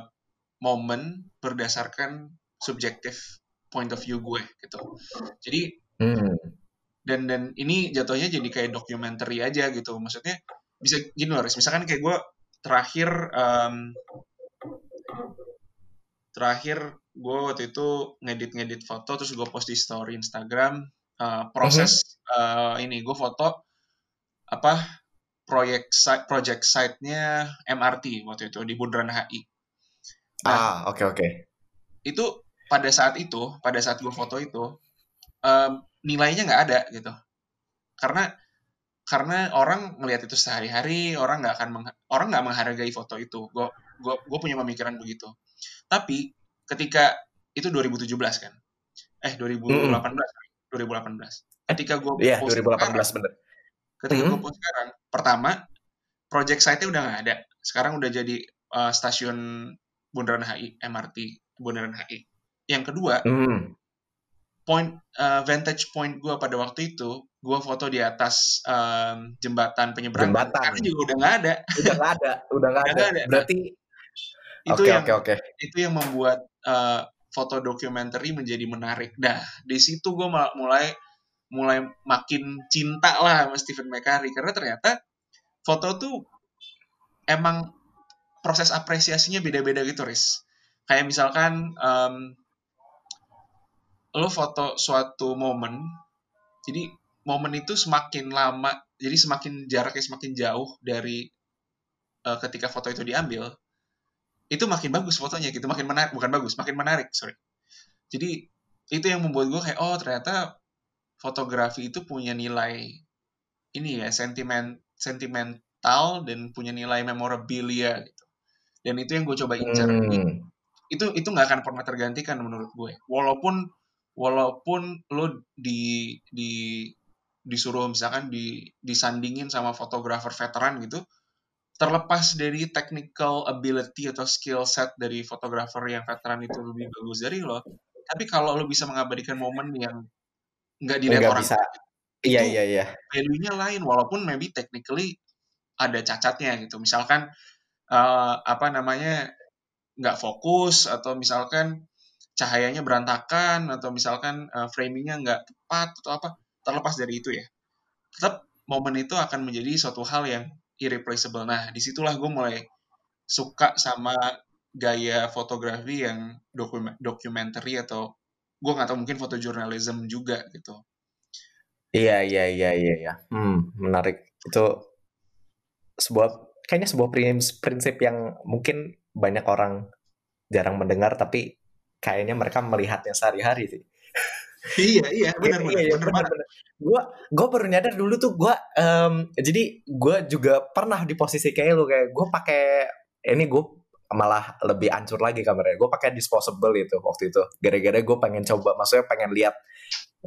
momen berdasarkan subjektif point of view gue gitu jadi hmm. dan dan ini jatuhnya jadi kayak dokumenter aja gitu maksudnya bisa gini loh misalkan kayak gue terakhir um, terakhir gue waktu itu ngedit-ngedit foto terus gue post di story Instagram uh, proses uh, ini gue foto apa proyek site project site-nya MRT waktu itu di Bundaran HI. Nah, ah oke okay, oke. Okay. Itu pada saat itu pada saat gue foto itu um, nilainya nggak ada gitu karena karena orang ngelihat itu sehari-hari orang nggak akan orang nggak menghargai foto itu gue gue gue punya pemikiran begitu tapi ketika itu 2017 kan eh 2018 mm. 2018 ketika gue yeah, post 2018 sekarang, bener ketika mm. gue post sekarang pertama project site-nya udah nggak ada sekarang udah jadi uh, stasiun Bundaran HI MRT Bundaran HI yang kedua mm point uh, vantage point gue pada waktu itu gue foto di atas um, jembatan penyeberangan. Jembatan. karena juga udah nggak ada. Udah nggak ada udah nggak ada. ada. Berarti itu okay, yang okay, okay. itu yang membuat uh, foto dokumenter menjadi menarik. Dah di situ gue mulai mulai makin cinta lah sama Stephen McCurry karena ternyata foto tuh emang proses apresiasinya beda-beda gitu Riz. Kayak misalkan um, lo foto suatu momen jadi momen itu semakin lama jadi semakin jaraknya semakin jauh dari uh, ketika foto itu diambil itu makin bagus fotonya gitu makin menarik bukan bagus makin menarik sorry. Jadi itu yang membuat gue kayak oh ternyata fotografi itu punya nilai ini ya sentimen sentimental dan punya nilai memorabilia gitu dan itu yang gue coba incar hmm. itu itu nggak akan pernah tergantikan menurut gue walaupun walaupun lo di di disuruh misalkan di disandingin sama fotografer veteran gitu terlepas dari technical ability atau skill set dari fotografer yang veteran itu lebih bagus dari lo tapi kalau lo bisa mengabadikan momen yang nggak dilihat orang bisa. iya iya iya value-nya lain walaupun maybe technically ada cacatnya gitu misalkan uh, apa namanya nggak fokus atau misalkan cahayanya berantakan atau misalkan uh, framingnya nggak tepat atau apa terlepas dari itu ya. Tetap momen itu akan menjadi suatu hal yang irreplaceable. Nah di situlah gue mulai suka sama gaya fotografi yang dokumen atau gue nggak tahu mungkin fotojournalism juga gitu. Iya iya iya iya ya. hmm menarik. Itu sebuah kayaknya sebuah prinsip yang mungkin banyak orang jarang mendengar tapi kayaknya mereka melihatnya sehari-hari sih. iya iya *laughs* benar benar. Iya, benar, benar. Gue gue baru nyadar dulu tuh gue um, jadi gue juga pernah di posisi kayak lu kayak gue pakai ini gue malah lebih ancur lagi kameranya gue pakai disposable itu waktu itu gara-gara gue pengen coba maksudnya pengen lihat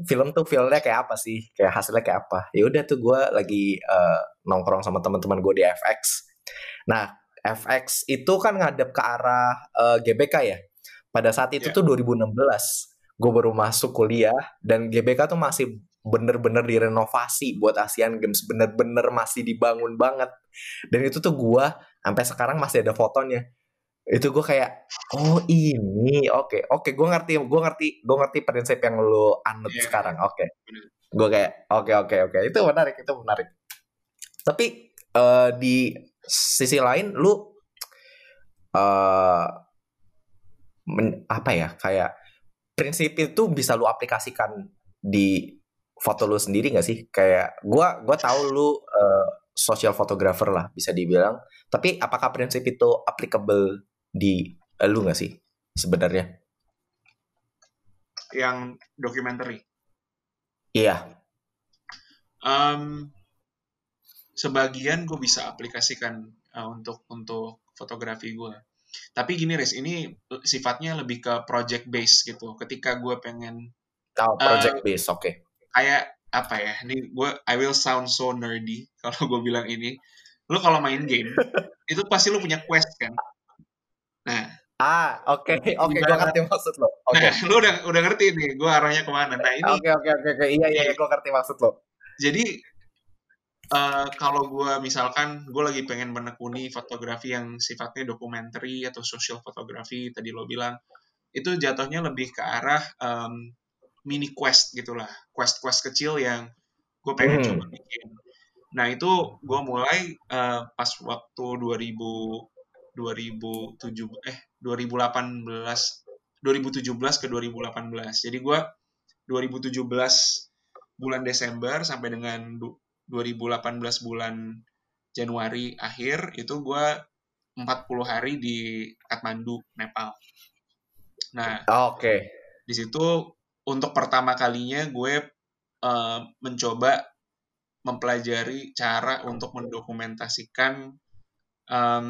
film tuh filmnya kayak apa sih kayak hasilnya kayak apa ya udah tuh gue lagi uh, nongkrong sama teman-teman gue di FX nah FX itu kan ngadep ke arah uh, GBK ya pada saat itu yeah. tuh 2016 gue baru masuk kuliah dan GBK tuh masih bener-bener direnovasi buat Asian Games bener-bener masih dibangun banget dan itu tuh gue sampai sekarang masih ada fotonya itu gue kayak oh ini oke okay. oke okay, gue ngerti gue ngerti gue ngerti prinsip yang lo anut yeah. sekarang oke okay. gue kayak oke okay, oke okay, oke okay. itu menarik itu menarik tapi uh, di sisi lain lu uh, men, apa ya kayak prinsip itu bisa lu aplikasikan di foto lu sendiri gak sih kayak gue gue tahu lu uh, social photographer lah bisa dibilang tapi apakah prinsip itu applicable di uh, lu nggak sih sebenarnya? Yang dokumenter? Iya. Um, sebagian gue bisa aplikasikan uh, untuk untuk fotografi gue. Tapi gini Riz, ini sifatnya lebih ke project base gitu. Ketika gue pengen oh, project uh, base, oke. Okay. Kayak apa ya? Ini gue I will sound so nerdy *laughs* kalau gue bilang ini. Lu kalau main game *laughs* itu pasti lu punya quest kan? Nah, ah, oke, okay. oke, okay, gue ngerti maksud lo. Oke. Okay. Nah, lu udah udah ngerti nih, gue arahnya ke mana. Nah ini. Oke, oke, oke, oke, iya, iya, gue ngerti maksud lo. Jadi uh, kalau gue misalkan gue lagi pengen menekuni fotografi yang sifatnya dokumenter atau social fotografi tadi lo bilang itu jatuhnya lebih ke arah um, mini quest gitulah, quest-quest kecil yang gue pengen hmm. coba bikin. Nah itu gue mulai uh, pas waktu 2000 2007 eh 2018 2017 ke 2018. Jadi gue 2017 bulan Desember sampai dengan 2018 bulan Januari akhir itu gue 40 hari di Kathmandu, Nepal. Nah, oh, oke. Okay. Di situ untuk pertama kalinya gue uh, mencoba mempelajari cara untuk mendokumentasikan um,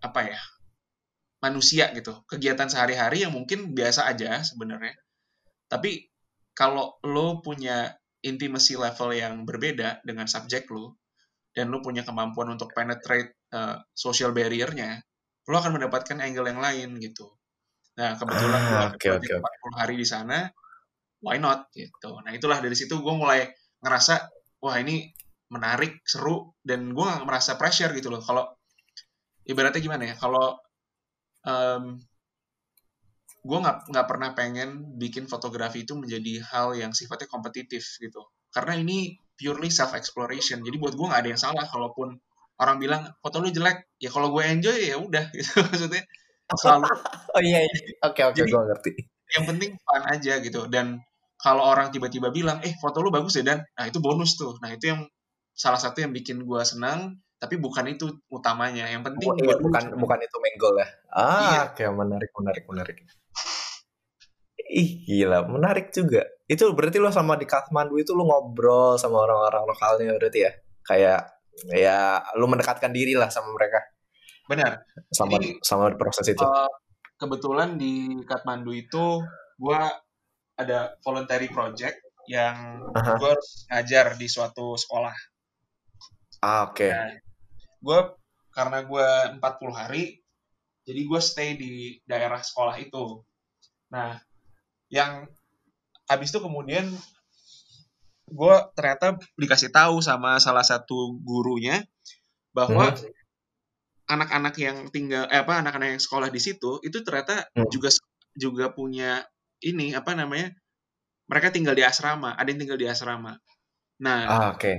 apa ya manusia gitu kegiatan sehari-hari yang mungkin biasa aja sebenarnya tapi kalau lo punya intimacy level yang berbeda dengan subjek lo dan lo punya kemampuan untuk penetrate uh, social barrier-nya lo akan mendapatkan angle yang lain gitu. Nah kebetulan ah, gue okay, okay. 40 hari di sana why not gitu. Nah itulah dari situ gue mulai ngerasa wah ini menarik seru dan gue gak merasa pressure gitu loh. Kalau ibaratnya gimana ya kalau um, gue nggak nggak pernah pengen bikin fotografi itu menjadi hal yang sifatnya kompetitif gitu. Karena ini purely self exploration jadi buat gue nggak ada yang salah kalaupun orang bilang foto lu jelek. Ya kalau gue enjoy ya udah *laughs* gitu maksudnya. Selalu *laughs* oh iya, iya. oke oke gue ngerti. yang penting fun aja gitu. Dan kalau orang tiba-tiba bilang eh foto lu bagus ya dan? Nah itu bonus tuh. Nah itu yang salah satu yang bikin gue senang tapi bukan itu utamanya. Yang penting oh, iya, bukan bukan bukan itu main goal ya? Ah iya. kayak menarik menarik menarik ih gila. Menarik juga. Itu berarti lo sama di Kathmandu itu lo ngobrol sama orang-orang lokalnya berarti ya? Kayak ya lo mendekatkan diri lah sama mereka. Benar. Sama Jadi, sama proses itu. uh, kebetulan di Kathmandu itu gue ada voluntary project yang uh -huh. gue harus ngajar di suatu sekolah. Ah oke. Okay. nah, gue karena gue 40 hari jadi gue stay di daerah sekolah itu. Nah yang habis itu kemudian gue ternyata dikasih tahu sama salah satu gurunya bahwa hmm. anak-anak yang tinggal eh apa anak-anak yang sekolah di situ itu ternyata hmm. juga juga punya ini apa namanya mereka tinggal di asrama ada yang tinggal di asrama nah ah, oke okay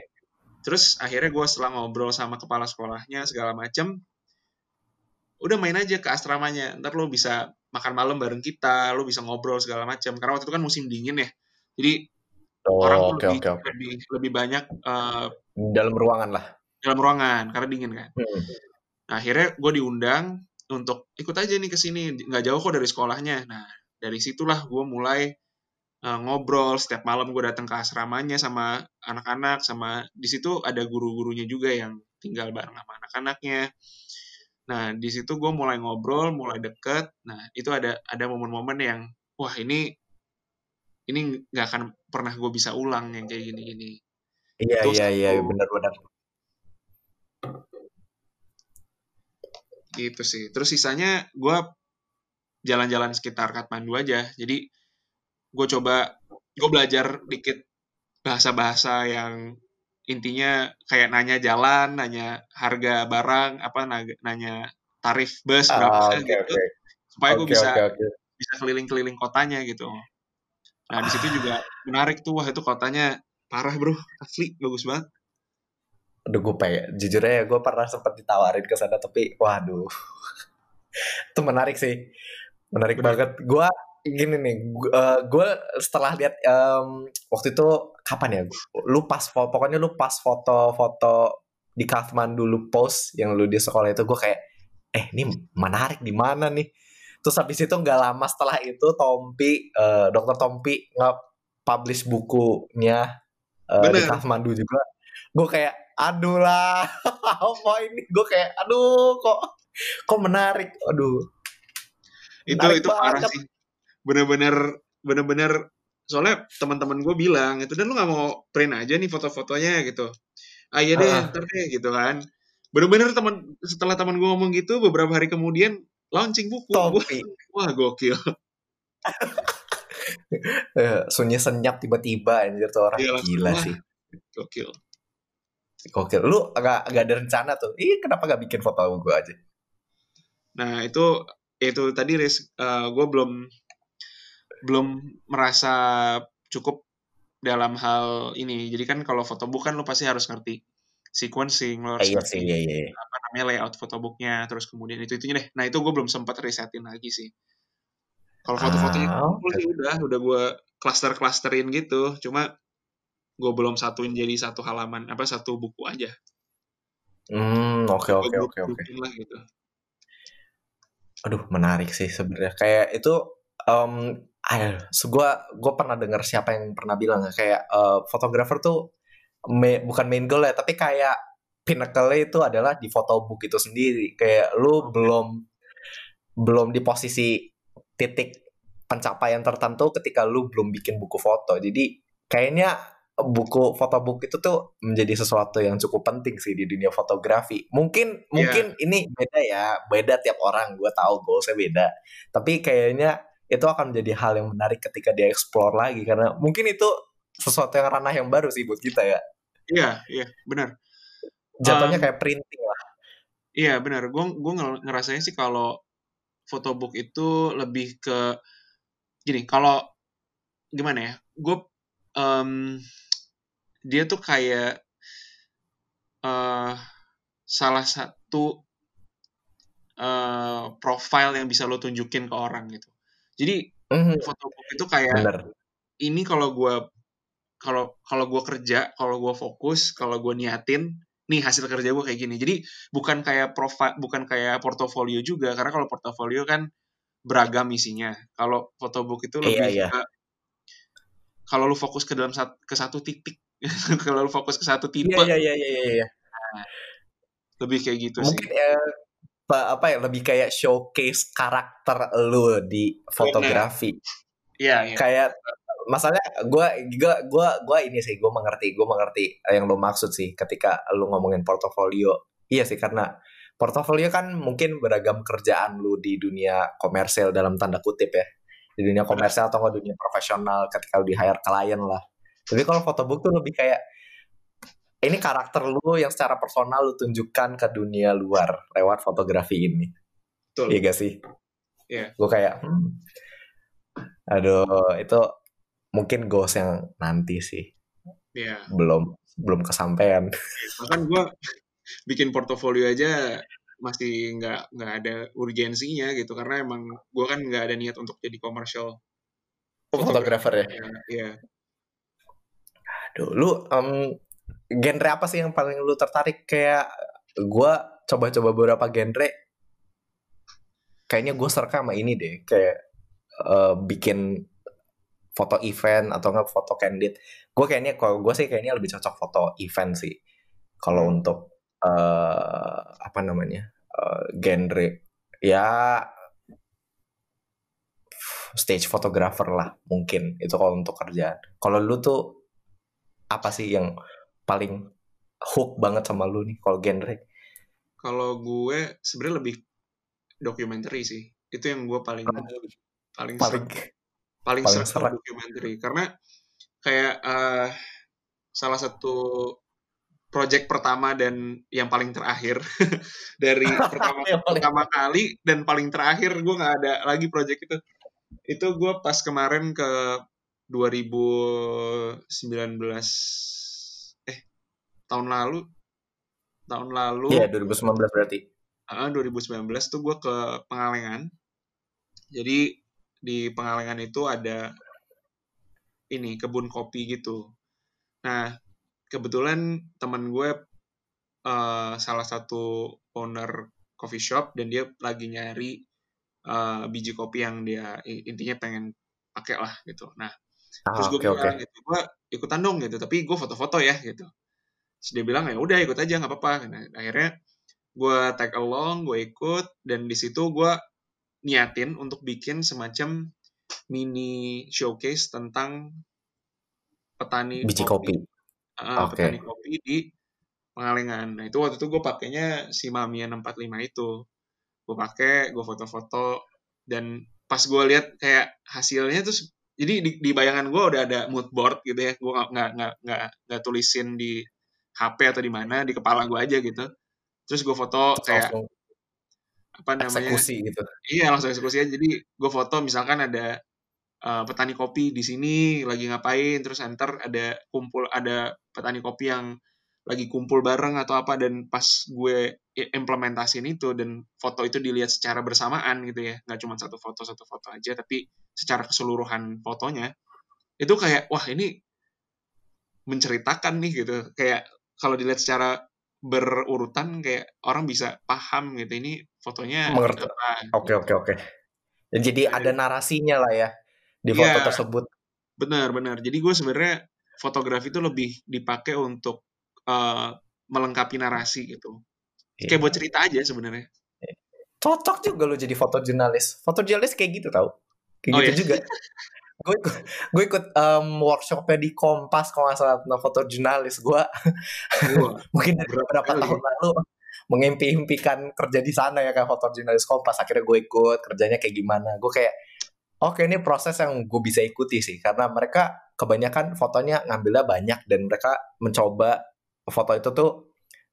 terus akhirnya gue setelah ngobrol sama kepala sekolahnya segala macem udah main aja ke asramanya ntar lo bisa makan malam bareng kita lo bisa ngobrol segala macam. Karena waktu itu kan musim dingin ya. Jadi oh, orang okay, lebih, okay, okay. lebih lebih banyak uh, dalam ruangan lah. dalam ruangan karena dingin kan. Hmm. nah, akhirnya gue diundang untuk ikut aja nih ke sini. Nggak jauh kok dari sekolahnya. Nah dari situlah gue mulai uh, ngobrol. Setiap malam gue datang ke asramanya sama anak-anak sama di situ ada guru-gurunya juga yang tinggal bareng sama anak-anaknya Nah, di situ gue mulai ngobrol, mulai deket. Nah, itu ada ada momen-momen yang, wah ini ini nggak akan pernah gue bisa ulang yang kayak gini-gini. Iya, iya, iya, benar-benar. Gitu sih. Terus sisanya gue jalan-jalan sekitar Kathmandu aja. Jadi gue coba, gue belajar dikit bahasa-bahasa yang intinya kayak nanya jalan, nanya harga barang, apa nanya tarif bus ah, berapa okay, gitu, okay. supaya gue bisa okay, okay. bisa keliling-keliling kotanya gitu. Nah di situ juga menarik tuh, wah itu kotanya parah bro, asli bagus banget. Aduh gue pengen, jujur aja gue pernah sempat ditawarin ke sana tapi waduh, *laughs* itu menarik sih, menarik Bener. banget. Gue gini nih, gue uh, setelah lihat um, waktu itu kapan ya? Lu pas pokoknya lu pas foto-foto di Kathmandu lu post yang lu di sekolah itu gue kayak eh ini menarik di mana nih? Terus habis itu nggak lama setelah itu Tompi uh, Dokter Tompi nge-publish bukunya uh, di Kathmandu juga. Gue kayak aduh lah *laughs* apa ini? Gue kayak aduh kok kok menarik. Aduh. Itu menarik itu parah sih bener-bener bener-bener soalnya teman-teman gue bilang itu dan lu nggak mau print aja nih foto-fotonya gitu. Ah iya deh uh. ntar deh gitu kan. Bener-bener teman setelah teman gue ngomong gitu beberapa hari kemudian launching buku. Topi. wah gokil. *laughs* Eh, sunyi senyap tiba-tiba anjir tuh orang. Yalah, gila wah. sih. gokil. Gokil. Lu agak agak ada rencana tuh? Ih kenapa gak bikin foto gue aja? Nah itu itu tadi res uh, gue belum belum merasa cukup dalam hal ini. Jadi kan kalau photobook kan lo pasti harus ngerti sequencing, lo harus iya ngerti iya, iya, iya. apa namanya layout photobooknya, terus kemudian itu itunya deh. Nah itu gue belum sempat resetin lagi sih. Kalau foto-fotonya ah, okay. sih udah, udah gue cluster-clusterin gitu. Cuma gue belum satuin jadi satu halaman apa satu buku aja. Hmm, oke oke oke oke. gitu. Aduh, menarik sih sebenarnya. Kayak itu um, Aduh, so gue gue pernah dengar siapa yang pernah bilang kayak uh, fotografer tuh me, bukan main goal ya, tapi kayak pinnacle itu adalah di photobook itu sendiri. Kayak lu belum belum di posisi titik pencapaian tertentu ketika lu belum bikin buku foto. Jadi kayaknya buku fotobook itu tuh menjadi sesuatu yang cukup penting sih di dunia fotografi. Mungkin yeah. mungkin ini beda ya, beda tiap orang. Gue tahu goalsnya beda. Tapi kayaknya itu akan menjadi hal yang menarik ketika dia explore lagi karena mungkin itu sesuatu yang ranah yang baru sih buat kita ya. Iya, iya, benar. Jatuhnya um, kayak printing lah. Iya, benar. Gue gue ngerasain sih kalau photobook itu lebih ke gini, kalau gimana ya? Gue um, dia tuh kayak uh, salah satu uh, profile yang bisa lo tunjukin ke orang gitu. Jadi mm-hmm. fotobook itu kayak Bener. ini kalau gue kalau kalau gue kerja, kalau gue fokus, kalau gue niatin, nih hasil kerja gue kayak gini. Jadi bukan kayak profile, bukan kayak portofolio juga, karena kalau portofolio kan beragam isinya. Kalau fotobook itu lebih iya, iya. ke kalau lu fokus ke dalam sat, ke satu titik, *laughs* kalau lu fokus ke satu tipe. Iya iya iya iya. iya. Nah, lebih kayak gitu Mungkin, sih. Ya, apa ya lebih kayak showcase karakter lu di fotografi. Iya, iya. Kayak masalahnya gue gue gue gue ini sih gue mengerti gue mengerti yang lo maksud sih ketika lu ngomongin portofolio iya sih karena portofolio kan mungkin beragam kerjaan lu di dunia komersil dalam tanda kutip ya di dunia komersial atau nggak dunia profesional ketika lu di hire klien lah tapi kalau fotobook tuh lebih kayak ini karakter lu yang secara personal lu tunjukkan ke dunia luar lewat fotografi ini. Betul. Iya gak sih? Iya. Yeah. Gue kayak, hmm, aduh itu mungkin goals yang nanti sih. Iya. Yeah. Belum belum kesampaian. Bahkan gue *laughs* bikin portofolio aja masih nggak nggak ada urgensinya gitu karena emang gue kan nggak ada niat untuk jadi komersial fotografer ya. Iya. Yeah. Aduh, lu um, genre apa sih yang paling lu tertarik? Kayak gue coba-coba beberapa genre kayaknya gue serka sama ini deh. Kayak uh, bikin foto event atau enggak foto candid gue kayaknya kalau gue sih kayaknya lebih cocok foto event sih. Kalau untuk uh, apa namanya uh, genre ya stage photographer lah mungkin. Itu kalau untuk kerjaan. Kalau lu tuh apa sih yang paling hook banget sama lu nih kalau genre? Kalau gue sebenarnya lebih dokumenter sih. Itu yang gue paling paling paling paling, paling seru *laughs* dokumenter karena kayak uh, salah satu project pertama dan yang paling terakhir *laughs* dari *laughs* pertama pertama kali dan paling terakhir gue nggak ada lagi project itu. Itu gue pas kemarin ke 2019 eh tahun lalu tahun lalu iya 2019 berarti uh, 2019 tuh gue ke Pengalengan jadi di Pengalengan itu ada ini kebun kopi gitu nah kebetulan teman gue uh, salah satu owner coffee shop dan dia lagi nyari uh, biji kopi yang dia intinya pengen pakai lah gitu. Nah, ah, terus gue okay, bilang okay. gitu, gue ikutan dong gitu, tapi gue foto-foto ya gitu. Terus dia bilang ya udah ikut aja nggak apa-apa. Nah, akhirnya gue tag along, gue ikut dan di situ gue niatin untuk bikin semacam mini showcase tentang petani biji kopi. kopi. Uh, okay. Petani kopi di Pengalengan. Nah itu waktu itu gue pakainya si Mamiya 645 itu gue pakai gue foto-foto dan pas gue lihat kayak hasilnya terus jadi di, di bayangan gue udah ada mood board gitu ya gue nggak nggak nggak nggak tulisin di HP atau di mana di kepala gue aja gitu. Terus gue foto kayak apa namanya? eksekusi gitu. Iya langsung eksekusi aja. Jadi gue foto misalkan ada uh, petani kopi di sini lagi ngapain terus enter ada kumpul ada petani kopi yang lagi kumpul bareng atau apa dan pas gue implementasiin itu dan foto itu dilihat secara bersamaan gitu ya. Nggak cuma satu foto satu foto aja tapi secara keseluruhan fotonya itu kayak wah ini menceritakan nih gitu. Kayak kalau dilihat secara berurutan kayak orang bisa paham gitu ini fotonya mengerti oke oke oke jadi nah, ada narasinya lah ya di foto ya, tersebut benar benar jadi gue sebenarnya fotografi itu lebih dipakai untuk uh, melengkapi narasi gitu. Yeah. Kayak buat cerita aja sebenarnya. Cocok juga lo jadi fotojurnalis. Fotojurnalis kayak gitu tau. Kayak oh, gitu iya? juga. *laughs* gue gue ikut um, workshopnya di Kompas kalau nggak salah tentang fotojurnalis gue *laughs* mungkin dari beberapa tahun lalu mengimpi-impikan kerja di sana ya kan fotojurnalis Kompas. Akhirnya gue ikut kerjanya kayak gimana. Gue kayak oke okay, ini proses yang gue bisa ikuti sih. Karena mereka kebanyakan fotonya ngambilnya banyak dan mereka mencoba foto itu tuh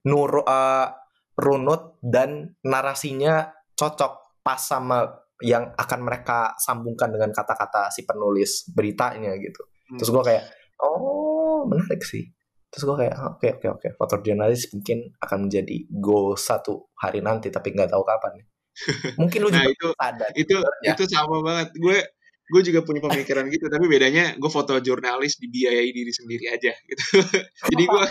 nur uh, runut dan narasinya cocok pas sama yang akan mereka sambungkan dengan kata-kata si penulis beritanya gitu. Hmm. Terus gue kayak, oh menarik sih. Terus gue kayak, oke okay, oke okay, oke, okay. fotojurnalis mungkin akan menjadi go satu hari nanti, tapi nggak tahu kapan. Mungkin lu *laughs* nah, juga itu, sadar. Itu ya. itu sama banget. Gue gue juga punya pemikiran gitu tapi bedanya gue foto jurnalis dibiayai diri sendiri aja gitu *laughs* jadi gue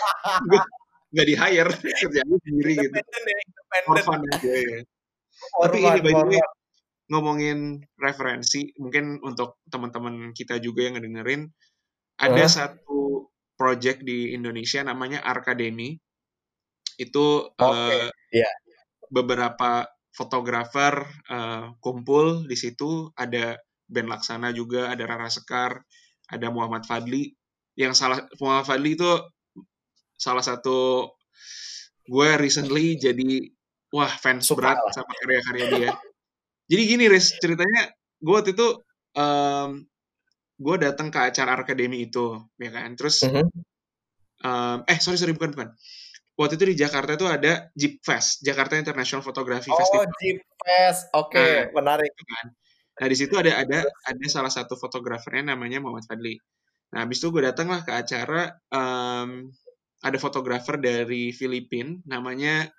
nggak di hire *laughs* kerjanya sendiri gitu ya, for fun aja ya tapi ini by the way ngomongin referensi mungkin untuk teman-teman kita juga yang ngedengerin ada satu project di Indonesia namanya Arkademi itu okay. uh, yeah. beberapa fotografer uh, kumpul di situ ada Ben Laksana juga, ada Rara Sekar, ada Muhammad Fadli. Yang salah Muhammad Fadli itu salah satu gue recently jadi wah fans Suka berat lah. sama karya-karya dia. *laughs* jadi gini Riz, ceritanya gue waktu itu um, gue datang ke acara akademi itu, ya kan. Terus mm -hmm. um, eh sorry sorry bukan bukan. Waktu itu di Jakarta itu ada Jeep Fest, Jakarta International Photography oh, Festival. Oh, Jeep Fest. Oke, okay. nah, menarik. Kan. Nah di situ ada ada ada salah satu fotografernya namanya Muhammad Fadli. Nah habis itu gue datang lah ke acara um, ada fotografer dari Filipina namanya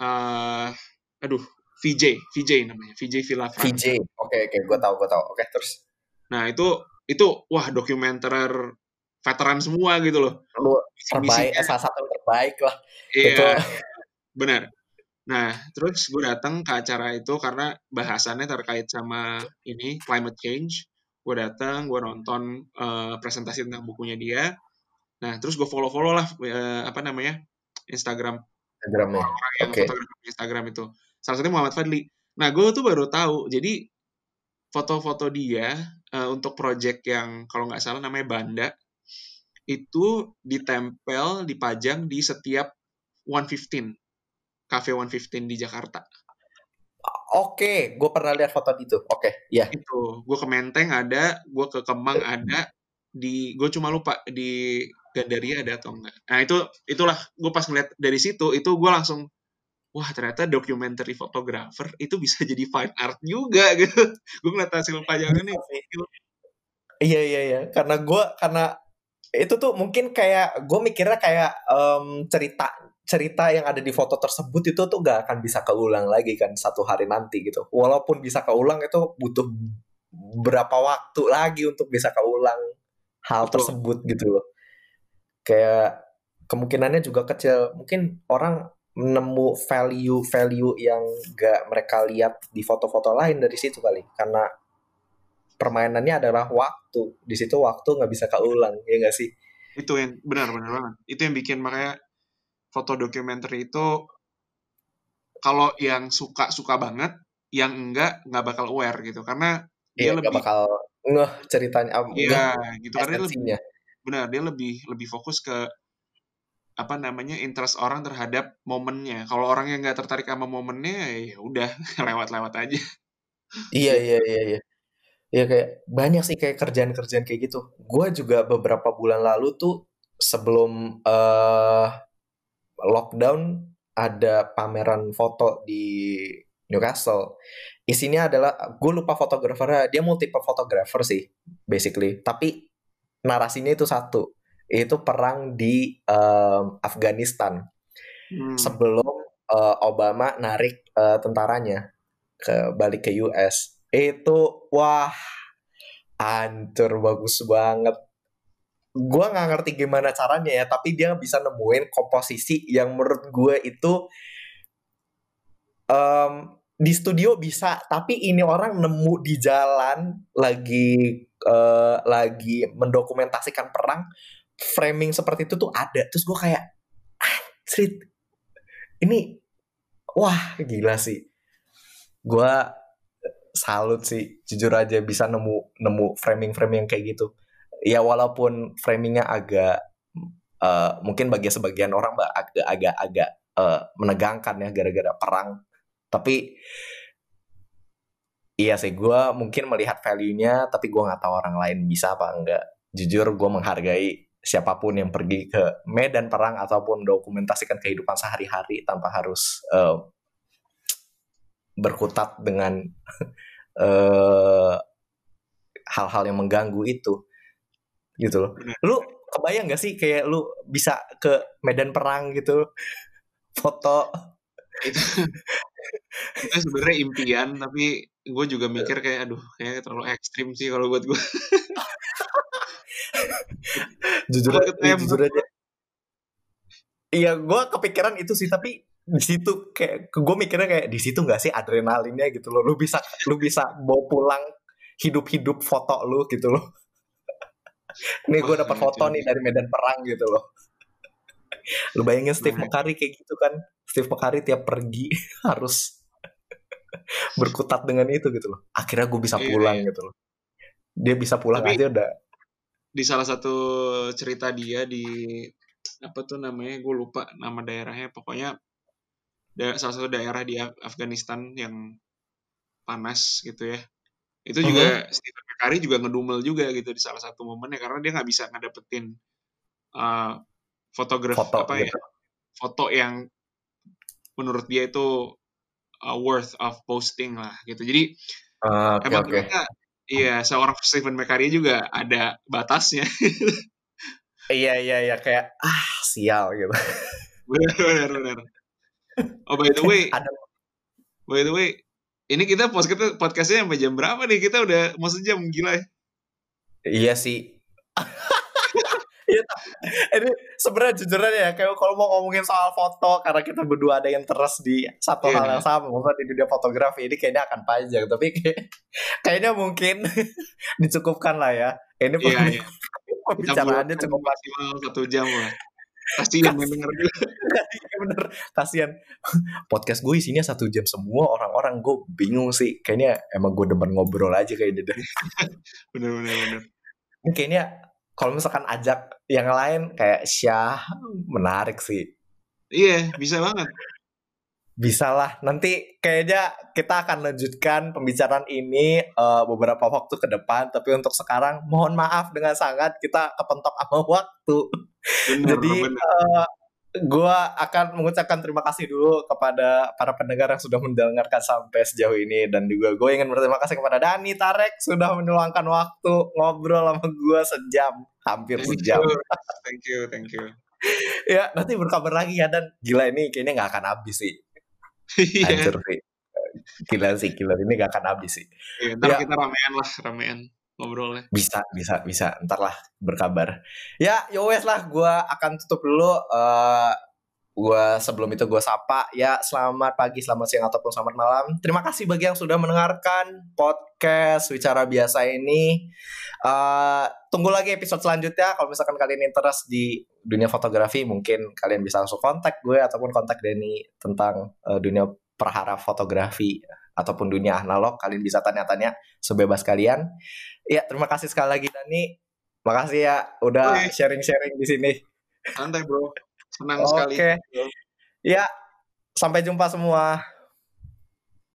uh, aduh VJ VJ namanya VJ Villa VJ oke okay, oke okay, gue tahu gue tahu oke okay, terus nah itu itu wah dokumenter veteran semua gitu loh lu terbaik salah satu terbaik lah iya itu. benar Nah, terus gue datang ke acara itu karena bahasannya terkait sama ini climate change. Gue datang, gue nonton uh, presentasi tentang bukunya dia. Nah, terus gue follow-follow lah uh, apa namanya Instagram Instagramnya orang yang okay. Instagram itu. Salah satunya Muhammad Fadli nah gue tuh baru tahu jadi foto-foto dia uh, untuk project yang kalau nggak salah namanya Banda itu ditempel dipajang di setiap 115 cafe 115 di Jakarta Oke, gue pernah lihat foto itu. Oke, okay, ya. Yeah. Itu, gue ke Menteng ada, gue ke Kemang ada, di gue cuma lupa di Gandaria ada atau enggak. Nah itu itulah gue pas ngeliat dari situ itu gue langsung wah ternyata documentary photographer itu bisa jadi fine art juga *laughs* gitu. gue ngeliat hasil pajangan nih. Iya iya iya karena gue karena itu tuh mungkin kayak gue mikirnya kayak um, cerita cerita yang ada di foto tersebut itu tuh gak akan bisa keulang lagi kan satu hari nanti gitu. Walaupun bisa keulang itu butuh berapa waktu lagi untuk bisa keulang hal Betul. tersebut gitu loh kayak kemungkinannya juga kecil mungkin orang nemu value value yang gak mereka lihat di foto-foto lain dari situ kali. Karena permainannya adalah waktu. Di situ waktu nggak bisa keulang ya gak sih? Itu yang benar benar banget. Itu yang bikin makanya foto dokumenter itu kalau yang suka suka banget yang enggak nggak bakal aware gitu. Karena dia iya, lebih bakal ngeh ceritanya iya gitu. Karena dia lebih benar dia lebih lebih fokus ke apa namanya interest orang terhadap momennya. Kalau orang yang nggak tertarik sama momennya ya udah *laughs* lewat-lewat aja. Iya iya iya iya. Ya kayak banyak sih kayak kerjaan-kerjaan kayak gitu. Gue juga beberapa bulan lalu tuh sebelum uh, lockdown ada pameran foto di Newcastle. Isinya adalah gue lupa fotografernya dia multiple fotografer sih basically. Tapi narasinya itu satu itu perang di um, Afghanistan. Hmm. sebelum uh, Obama narik uh, tentaranya ke balik ke US itu wah hancur bagus banget. Gue nggak ngerti gimana caranya ya tapi dia bisa nemuin komposisi yang menurut gue itu um, di studio bisa tapi ini orang nemu di jalan lagi uh, lagi mendokumentasikan perang framing seperti itu tuh ada. Terus gue kayak street ini wah gila sih. Gue salut sih jujur aja bisa nemu nemu framing framing yang kayak gitu. Ya walaupun framingnya agak uh, mungkin bagi sebagian orang agak agak agak uh, menegangkan ya gara-gara perang. Tapi iya sih gue mungkin melihat value-nya tapi gue nggak tahu orang lain bisa apa enggak. Jujur gue menghargai siapa pun yang pergi ke medan perang ataupun dokumentasikan kehidupan sehari-hari tanpa harus uh, berkutat dengan hal *laughs* hal-hal yang mengganggu itu gitu loh. Lu kebayang gak sih kayak lu bisa ke medan perang gitu? *laughs* Foto. Itu *laughs* itu sebenarnya impian tapi gue juga mikir kayak aduh kayak terlalu ekstrim sih kalau buat gue jujur aja jujur aja. Iya gue kepikiran itu sih tapi di situ kayak gue mikirnya kayak di situ nggak sih adrenalinnya? Gitu loh. Lu bisa lu bisa bawa pulang hidup-hidup foto lu gitu loh. *laughs* Nih gue dapat foto nih dari medan perang gitu loh. Lu bayangin Steve McCurry kayak gitu kan. Steve McCurry tiap pergi *laughs* harus berkutat dengan itu gitu loh. Akhirnya gue bisa iya, pulang iya. gitu loh. Dia bisa pulang Tapi, aja udah di salah satu cerita dia di apa tuh namanya gue lupa nama daerahnya pokoknya da salah satu daerah di Afghanistan yang panas gitu ya itu uh -huh. juga Stephen McCurry juga ngedumel juga gitu di salah satu momennya karena dia nggak bisa ngedapetin uh, fotografi foto, apa ya, gitu. ya foto yang menurut dia itu uh, worth of posting lah gitu jadi uh, ah, okay, emang okay. Iya seorang Stephen McCurry juga ada batasnya. Iya iya iya kayak ah sial gitu. Benar benar benar. Oh by the way *laughs* ada. by the way ini kita podcast podcastnya sampai jam berapa nih? Kita udah mau sejam gila ya. Iya sih *laughs* ini sebenarnya jujur aja ya, kayak kalau mau ngomongin soal foto karena kita berdua ada yang terus di satu yeah. hal yang sama, maksudnya di dunia fotografi ini kayaknya akan panjang, tapi kayak, kayaknya mungkin *laughs* dicukupkan lah ya. Ini yeah, *laughs* yeah. pembicaraannya cukup maksimal satu jam lah. kasian denger *laughs* iya bener kasian podcast gue isinya satu jam semua orang-orang gue bingung sih kayaknya emang gue demen ngobrol aja kayaknya deh bener bener bener kayaknya kalau misalkan ajak yang lain kayak Syah menarik sih iya bisa banget bisa lah. Nanti kayaknya kita akan lanjutkan pembicaraan ini uh, beberapa waktu ke depan. Tapi untuk sekarang mohon maaf dengan sangat kita kepentok sama waktu. Bener, Jadi Uh, gue akan mengucapkan terima kasih dulu kepada para pendengar yang sudah mendengarkan sampai sejauh ini dan juga gue ingin berterima kasih kepada Dani Tarek sudah meluangkan waktu ngobrol sama gue sejam hampir thank sejam. You. Thank you, thank you. ya nanti berkabar lagi ya dan gila ini kayaknya nggak akan habis sih Iya. Hancur sih. Gila sih, gila ini gak akan habis sih. Iya, ntar ya. kita ramean lah, ramean ngobrolnya. Bisa, bisa, bisa. Ntar lah berkabar. Ya, yowes lah, gue akan tutup dulu. Uh, gue sebelum itu gue sapa ya selamat pagi selamat siang ataupun selamat malam terima kasih bagi yang sudah mendengarkan podcast bicara biasa ini uh, tunggu lagi episode selanjutnya kalau misalkan kalian interest di dunia fotografi mungkin kalian bisa langsung kontak gue ataupun kontak Denny tentang uh, dunia perhara fotografi ataupun dunia analog kalian bisa tanya-tanya sebebas kalian ya terima kasih sekali lagi Dani makasih ya udah sharing-sharing di sini santai bro Senang sekali. Oke. Ya, sampai jumpa semua.